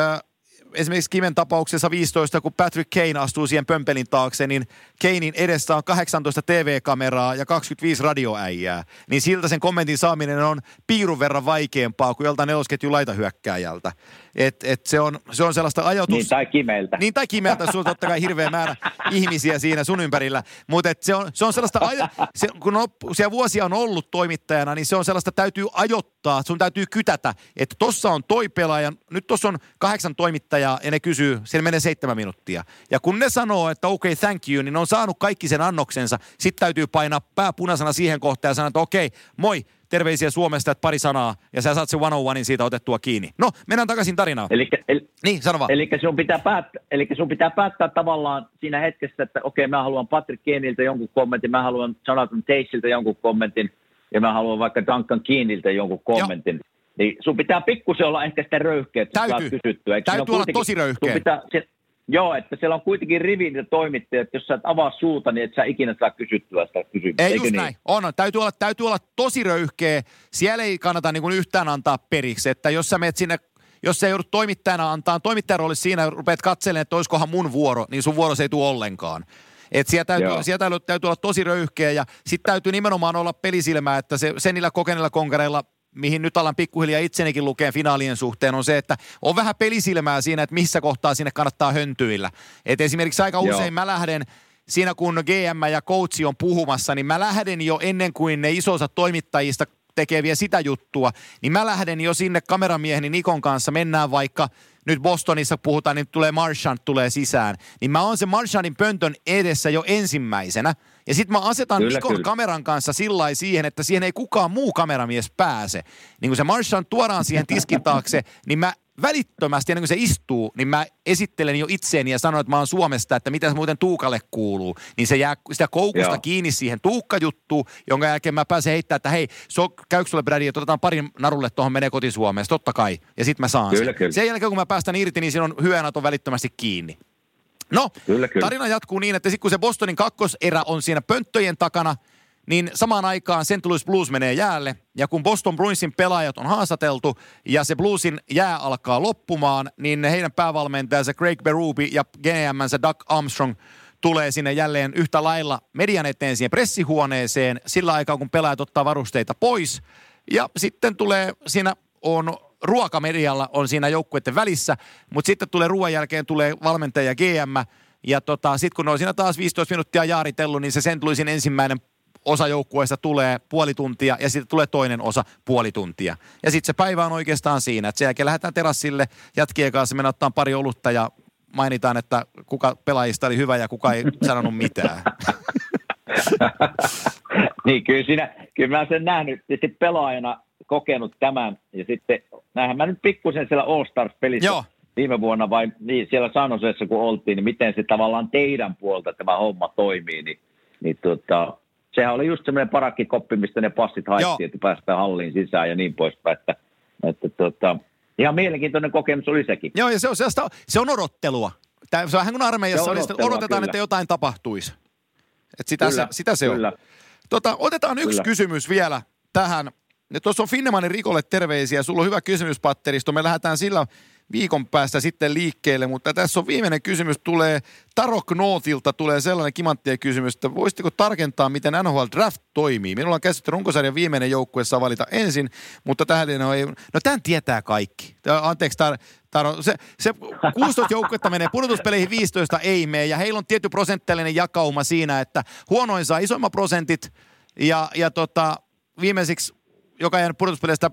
esimerkiksi Kimen tapauksessa 15, kun Patrick Kane astuu siihen pömpelin taakse, niin Kanein edessä on 18 TV-kameraa ja 25 radioäijää. Niin siltä sen kommentin saaminen on piirun verran vaikeampaa kuin joltain nelosketjun laitahyökkääjältä. Et, et se, on, se on sellaista ajatus... Niin tai Kimeltä. Niin tai Kimeltä, sulla on totta kai hirveä määrä ihmisiä siinä sun ympärillä. Mutta se on, se on sellaista, aja, se, kun on, siellä vuosia on ollut toimittajana, niin se on sellaista, täytyy ajoittaa, sun täytyy kytätä, että tossa on toi pelaaja, nyt tossa on kahdeksan toimittajaa ja ne kysyy, siellä menee seitsemän minuuttia. Ja kun ne sanoo, että okei, okay, thank you, niin ne on saanut kaikki sen annoksensa. Sitten täytyy painaa pää punaisena siihen kohtaan ja sanoa, että okei, okay, moi, terveisiä Suomesta, että pari sanaa, ja sä saat se one on siitä otettua kiinni. No, mennään takaisin tarinaan. Elikkä, el, niin, sano vaan. Eli sun, pitää päättää, eli sun pitää päättää tavallaan siinä hetkessä, että okei, okay, mä haluan Patrick Kieniltä jonkun kommentin, mä haluan Jonathan Teisiltä jonkun kommentin, ja mä haluan vaikka Duncan Kiiniltä jonkun kommentin. Joo. Niin sun pitää pikkusen olla ehkä sitä röyhkeä, että Täytyy. kysyttyä. Täytyy olla tosi röyhkeä. Pitää, se, Joo, että siellä on kuitenkin rivin ja toimittajat, että jos sä et avaa suuta, niin et sä ikinä saa kysyttyä sitä kysymystä. Ei just niin? näin. On, on. Täytyy olla, täytyy olla tosi röyhkeä. Siellä ei kannata niin yhtään antaa periksi, että jos sä menet sinne jos sä joudut toimittajana antaa toimittajan rooli siinä, rupeat katselemaan, että olisikohan mun vuoro, niin sun vuoro se ei tule ollenkaan. Et siellä täytyy, siellä täytyy, täytyy olla tosi röyhkeä ja sitten täytyy nimenomaan olla pelisilmää, että se, sen niillä kokeneilla konkareilla mihin nyt alan pikkuhiljaa itsenikin lukeen finaalien suhteen, on se, että on vähän pelisilmää siinä, että missä kohtaa sinne kannattaa höntyillä. Et esimerkiksi aika usein Joo. mä lähden siinä kun GM ja coachi on puhumassa, niin mä lähden jo ennen kuin ne isosat toimittajista tekee vielä sitä juttua, niin mä lähden jo sinne kameramieheni Nikon kanssa, mennään vaikka nyt Bostonissa puhutaan, niin tulee Marchand tulee sisään, niin mä oon se Marchandin pöntön edessä jo ensimmäisenä. Ja sitten mä asetan Kyllä, Mikon kyllä. kameran kanssa sillä siihen, että siihen ei kukaan muu kameramies pääse. Niin kun se Marchand tuodaan siihen tiskin taakse, niin mä välittömästi ennen kuin se istuu, niin mä esittelen jo itseeni ja sanon, että mä oon Suomesta, että mitä se muuten Tuukalle kuuluu. Niin se jää sitä koukusta Joo. kiinni siihen Tuukka-juttuun, jonka jälkeen mä pääsen heittämään, että hei, so, käykö sulle Brady, että otetaan parin narulle tuohon menee koti Suomeen, totta kai. Ja sitten mä saan Kyllä, sen. kyllä. Sen jälkeen kun mä päästän irti, niin siinä on hyönät on välittömästi kiinni. No, Kyllä, kyllä. tarina jatkuu niin, että sitten kun se Bostonin kakkoserä on siinä pönttöjen takana, niin samaan aikaan St. Louis Blues menee jäälle. Ja kun Boston Bruinsin pelaajat on haastateltu ja se Bluesin jää alkaa loppumaan, niin heidän päävalmentajansa Craig Berube ja GMnsä Doug Armstrong tulee sinne jälleen yhtä lailla median eteen siihen pressihuoneeseen sillä aikaa, kun pelaajat ottaa varusteita pois. Ja sitten tulee siinä on ruokamedialla on siinä joukkueiden välissä, mutta sitten tulee ruoan jälkeen tulee valmentaja GM, ja tota, sitten kun ne on siinä taas 15 minuuttia jaaritellut, niin se St. Louisin ensimmäinen osa joukkueesta tulee puoli tuntia ja sitten tulee toinen osa puoli tuntia. Ja sitten se päivä on oikeastaan siinä, että sen jälkeen lähdetään terassille jätkien kanssa, mennään ottaa pari olutta ja mainitaan, että kuka pelaajista oli hyvä ja kuka ei sanonut mitään. niin kyllä, siinä, kyllä mä sen nähnyt sitten pelaajana kokenut tämän ja sitten näinhän mä nyt pikkusen siellä All Stars-pelissä Joo. viime vuonna vai niin, siellä San Joseessa kun oltiin, niin miten se tavallaan teidän puolta tämä homma toimii, niin, niin tota, sehän oli just semmoinen parakkikoppi, mistä ne passit haettiin, että päästään halliin sisään ja niin poispäin, että, että tota, ihan mielenkiintoinen kokemus oli sekin. Joo, ja se on, sellaista, se on odottelua. Tää, se on vähän kuin armeijassa Se on oli, odotetaan, kyllä. että jotain tapahtuisi. Et sitä, Kyllä, se, sitä se kyllä. on. Tota, otetaan yksi Kyllä. kysymys vielä tähän. Ja tuossa on Finnemanin Rikolle terveisiä. Sulla on hyvä kysymyspatteristo. Me lähdetään sillä viikon päästä sitten liikkeelle, mutta tässä on viimeinen kysymys. Tulee Taro Knootilta tulee sellainen kimanttien kysymys, että voisitteko tarkentaa, miten NHL Draft toimii? Minulla on käsittely runkosarjan viimeinen joukkue saa valita ensin, mutta tähän ei... No tämän tietää kaikki. Anteeksi, Tar, Taro. Se, se 16 joukkuetta menee pudotuspeleihin, 15 ei mene, ja heillä on tietty prosenttillinen jakauma siinä, että huonoin saa isommat prosentit, ja, ja tota, viimeisiksi, joka jäänyt pudotuspeleistä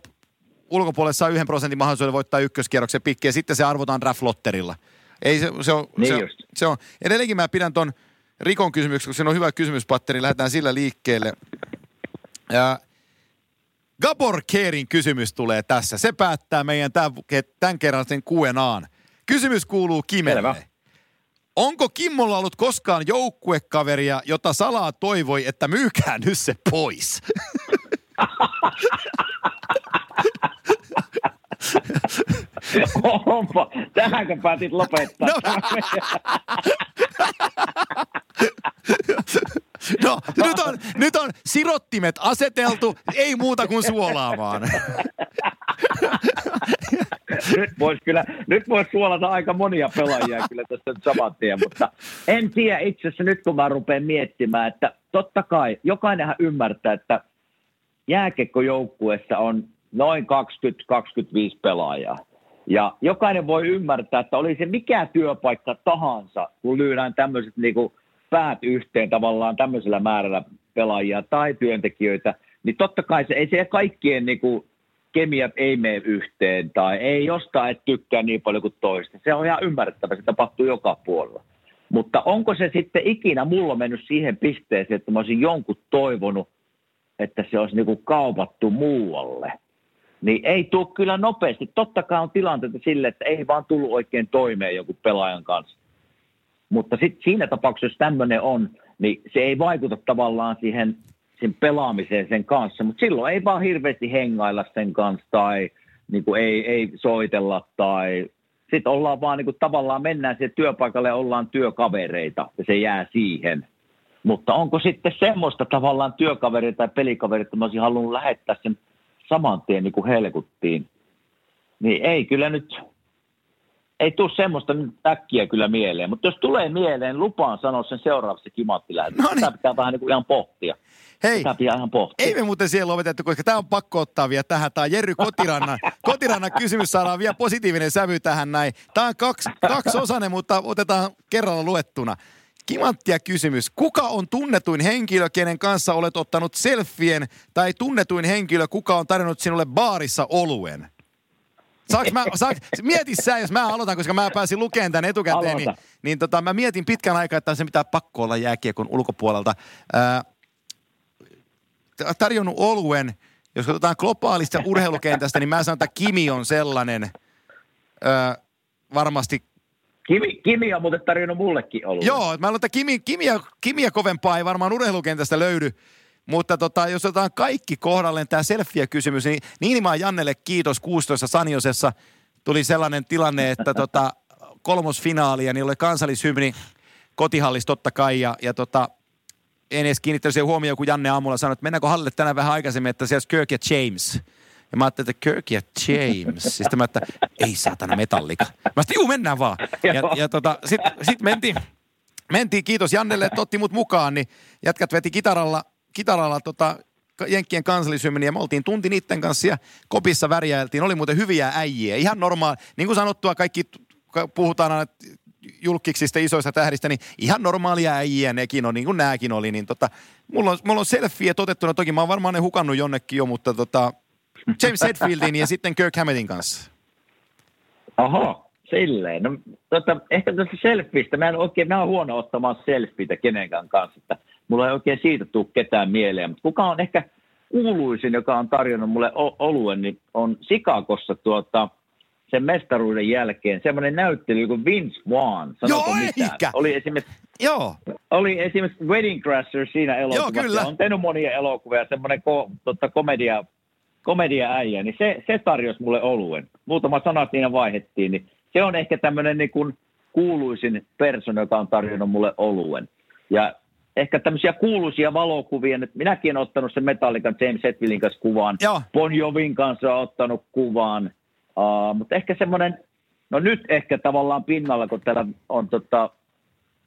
ulkopuolelle saa yhden prosentin mahdollisuuden voittaa ykköskierroksen pikki, ja sitten se arvotaan draft-lotterilla. Ei se, se, on, Niin se, just. se on. Edelleenkin mä pidän ton Rikon kysymyksen, kun siinä on hyvä kysymyspatteri, lähdetään sillä liikkeelle. Ja Gabor Kerin kysymys tulee tässä. Se päättää meidän tämän, tämän kerran sen Q&Aan. Kysymys kuuluu Kimelle. Selvä. Onko Kimmolla ollut koskaan joukkuekaveria, jota salaa toivoi, että myykää nyt se pois? Onpa, tähänkö päätit lopettaa? No. No, nyt on, nyt on sirottimet aseteltu, ei muuta kuin suolaamaan. nyt voisi kyllä, nyt voisi suolata aika monia pelaajia kyllä tästä nyt saman tien, mutta en tiedä itse asiassa nyt kun mä rupean miettimään, että totta kai jokainenhan ymmärtää, että jääkekkojoukkueessa on noin 20-25 pelaajaa. Ja jokainen voi ymmärtää, että oli se mikä työpaikka tahansa, kun lyödään tämmöiset niinku päät yhteen tavallaan tämmöisellä määrällä pelaajia tai työntekijöitä, niin totta kai se ei se kaikkien niinku kemiat ei mene yhteen tai ei jostain et tykkää niin paljon kuin toista. Se on ihan ymmärrettävä, se tapahtuu joka puolella. Mutta onko se sitten ikinä mulla mennyt siihen pisteeseen, että mä olisin jonkun toivonut, että se olisi niinku kaupattu muualle? Niin ei tule kyllä nopeasti. Totta kai on tilanteita sille, että ei vaan tullut oikein toimeen joku pelaajan kanssa. Mutta sitten siinä tapauksessa, jos tämmöinen on, niin se ei vaikuta tavallaan siihen, siihen pelaamiseen sen kanssa. Mutta silloin ei vaan hirveästi hengailla sen kanssa tai niin kuin ei, ei soitella tai sitten ollaan vaan niin kuin tavallaan mennään siihen työpaikalle ja ollaan työkavereita ja se jää siihen. Mutta onko sitten semmoista tavallaan työkaveria tai pelikaveria, että mä olisin halunnut lähettää sen saman tien niin kuin helkuttiin, niin ei kyllä nyt, ei tule semmoista nyt äkkiä kyllä mieleen. Mutta jos tulee mieleen, lupaan sanoa sen seuraavassa kimattilähetyksessä. No niin. Sitä pitää vähän niin kuin ihan pohtia. Hei, Sitä pitää ihan pohtia. ei me muuten siellä lopetettu, koska tämä on pakko ottaa vielä tähän. Tämä on Jerry Kotirannan, Kotirannan kysymys, saadaan vielä positiivinen sävy tähän näin. Tämä on kaksi, kaksi osainen, mutta otetaan kerralla luettuna. Kimanttia kysymys. Kuka on tunnetuin henkilö, kenen kanssa olet ottanut selfien, tai tunnetuin henkilö, kuka on tarjonnut sinulle baarissa oluen? Saanko mä, saanko, mieti sä, jos mä aloitan, koska mä pääsin lukemaan tämän etukäteen, niin, Aloita. niin tota, mä mietin pitkän aikaa, että se pitää pakko olla jääkiekon ulkopuolelta. Ää, tarjonnut oluen, jos katsotaan globaalista urheilukentästä, niin mä sanon, että Kimi on sellainen ää, varmasti Kimi, Kimi on muuten tarjonnut mullekin ollut. Joo, että mä luulen, että Kimi, Kimiä, Kimiä kovempaa ei varmaan urheilukentästä löydy. Mutta tota, jos otetaan kaikki kohdalleen tämä selfie-kysymys, niin Niinimaa Jannelle kiitos 16 Saniosessa. Tuli sellainen tilanne, että tota, kolmosfinaali ja niillä oli kansallishymni kotihallissa totta kai. Ja, ja tota, en edes kiinnittänyt siihen huomioon, kun Janne aamulla sanoi, että mennäänkö hallille tänään vähän aikaisemmin, että siellä olisi Kirk ja James. Ja mä ajattelin, että Kirk ja James. Sitten mä, että ei saatana metallika. Mä sanoin, juu, mennään vaan. Ja, ja tota, sitten sit mentiin, mentiin, kiitos Jannelle, että otti mut mukaan, niin jätkät veti kitaralla, kitaralla tota, Jenkkien kansallisymni ja me oltiin tunti niiden kanssa ja kopissa värjäiltiin. Oli muuten hyviä äijiä. Ihan normaali. Niin kuin sanottua, kaikki ka- puhutaan aina julkiksista isoista tähdistä, niin ihan normaalia äijiä nekin on, niin kuin nääkin oli. Niin tota, mulla, on, mulla on selfie otettuna, toki mä oon varmaan ne hukannut jonnekin jo, mutta tota, James Hetfieldin ja sitten Kirk Hammettin kanssa. Aha, silleen. No, tota, ehkä tästä selfistä, mä en oikein, mä oon huono ottamaan selfieitä kenenkään kanssa, että mulla ei oikein siitä tule ketään mieleen, mutta kuka on ehkä kuuluisin, joka on tarjonnut mulle oluen, niin on Sikakossa tuota, sen mestaruuden jälkeen semmoinen näyttely kuin Vince Vaughn. Joo, eikä. Oli esimerkiksi, Joo, oli esimerkiksi Wedding Crasher siinä elokuvassa. kyllä. On tehnyt monia elokuvia, semmoinen ko, tota, komedia, komedia äijä, niin se, se tarjosi mulle oluen. Muutama sana siinä vaihettiin, niin se on ehkä tämmöinen niin kuin kuuluisin persona, joka on tarjonnut mulle oluen. Ja ehkä tämmöisiä kuuluisia valokuvia, että minäkin olen ottanut sen Metallican James Hetfieldin kanssa kuvaan. Joo. Bon Jovin kanssa olen ottanut kuvaan. Uh, mutta ehkä semmoinen, no nyt ehkä tavallaan pinnalla, kun täällä on tota,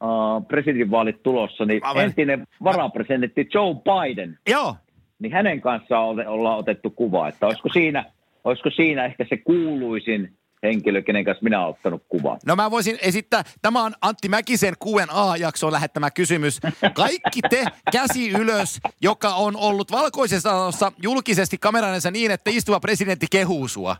uh, presidentinvaalit tulossa, niin Aivan. entinen varapresidentti Joe Biden, joo. Niin hänen kanssaan ollaan otettu kuva. Että olisiko siinä, olisiko siinä ehkä se kuuluisin henkilö, kenen kanssa minä olen ottanut kuvan. No mä voisin esittää, tämä on Antti Mäkisen Q&A-jaksoon lähettämä kysymys. Kaikki te käsi ylös, joka on ollut valkoisessa talossa julkisesti kameranensa niin, että istuva presidentti kehuu sua.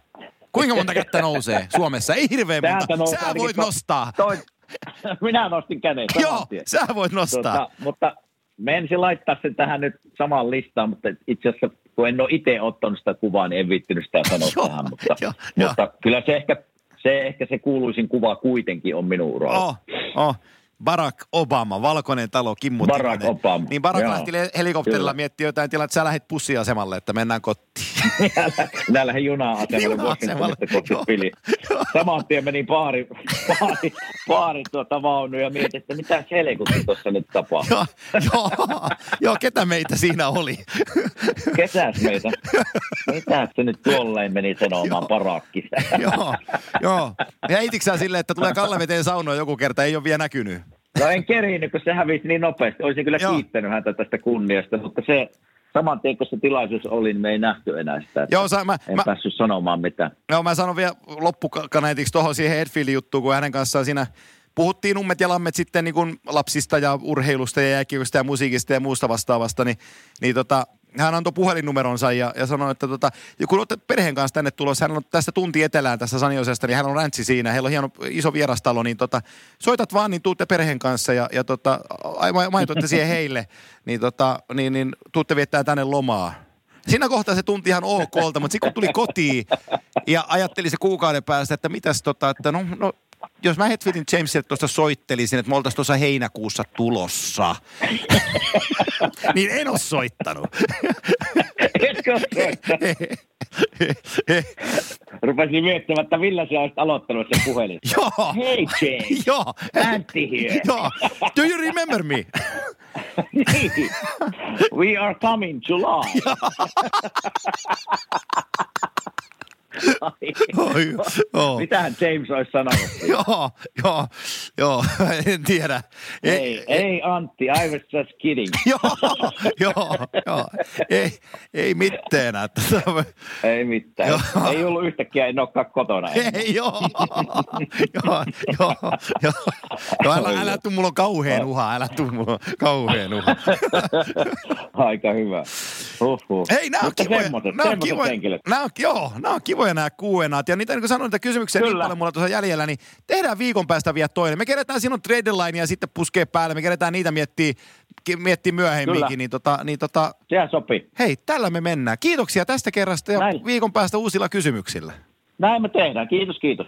Kuinka monta kättä nousee Suomessa? Ei hirveän monta. Sä voit nostaa. Toi, minä nostin käden Joo, sä voit nostaa. Tota, mutta mä ensin laittaa sen tähän nyt samaan listaan, mutta itse asiassa kun en ole itse ottanut sitä kuvaa, niin en viittinyt sitä sanoa Joo, tähän. Mutta, joo, mutta kyllä se ehkä, se ehkä se kuuluisin kuva kuitenkin on minun uralla. Oh, oh. Barack Obama, valkoinen talo, Kimmo Barack Timonen. Obama, Niin Barack joo. lähti helikopterilla miettiä jotain tilaa, että sä lähdet pussiasemalle, että mennään kotiin. Minä lähdin juna-asemalle Juna-asemalle, kohti pili. Saman tien menin baari, baari, baari tuota vaunuun ja mietin, että mitä selkutti tuossa nyt tapahtuu. joo, joo, joo, ketä meitä siinä oli? Kesäs meitä. Mitä se nyt tuolleen meni sanomaan parakki? joo, joo. Ja sä silleen, että tulee Kalle veteen saunoon joku kerta, ei ole vielä näkynyt? No en kerinyt, kun se hävisi niin nopeasti. Olisin kyllä Joo. kiittänyt häntä tästä kunniasta, mutta se saman tien, kun se tilaisuus oli, niin me ei nähty enää sitä. Joo, sä, mä, en mä, päässyt sanomaan mitään. joo, mä sanon vielä loppukaneetiksi tuohon siihen Edfieldin juttuun, kun hänen kanssaan siinä puhuttiin ummet ja lammet sitten niin kuin lapsista ja urheilusta ja jääkiekosta ja musiikista ja muusta vastaavasta, niin, niin tota, hän antoi puhelinnumeronsa ja, ja sanoi, että tota, ja kun olette perheen kanssa tänne tulossa, hän on tästä tunti etelään tässä Saniosesta, niin hän on räntsi siinä, heillä on hieno iso vierastalo, niin tota, soitat vaan, niin tuutte perheen kanssa ja, ja tota, ai- ma- maitoitte siihen heille, niin, tota, niin, niin tuutte viettää tänne lomaa. Siinä kohtaa se tunti ihan okolta, mutta sitten kun tuli kotiin ja ajatteli se kuukauden päästä, että mitäs tota, että no, no jos mä Hetfieldin Jamesille tuosta soittelisin, että me oltaisiin tuossa heinäkuussa tulossa, niin en ole soittanut. Etkö ole soittanut? Rupesin miettimään, että millä sä olisit aloittanut sen puhelin. Joo. Hey James, Joo. Antti here. Joo. Do you remember me? Niin. We are coming July. Oi, joo. Mitähän James olisi sanonut? Joo, joo, joo, en tiedä. Ei, ei Antti, I was just kidding. Joo, joo, joo. Ei, ei mitään. Että, Ei mitään. Joo. Ei ollut yhtäkkiä, en olekaan kotona. ei, joo, joo, joo, joo. joo älä, älä tuu, mulla on kauheen uha, älä tuu, mulla on kauheen uha. Aika hyvä. Huhhuh. Hei, nämä on kivoja. Nämä on kivoja. joo, nämä on kivoja nämä Q&At. Ja niitä, niin kuin sanoin, niitä kysymyksiä niin Kyllä. paljon mulla tuossa jäljellä, niin tehdään viikon päästä vielä toinen. Me kerätään sinun trade ja sitten puskee päälle. Me kerätään niitä miettiä, miettiä myöhemminkin. Kyllä. Niin, tota, niin tota, Sehän sopii. hei, tällä me mennään. Kiitoksia tästä kerrasta ja Näin. viikon päästä uusilla kysymyksillä. Näin me tehdään. Kiitos, kiitos.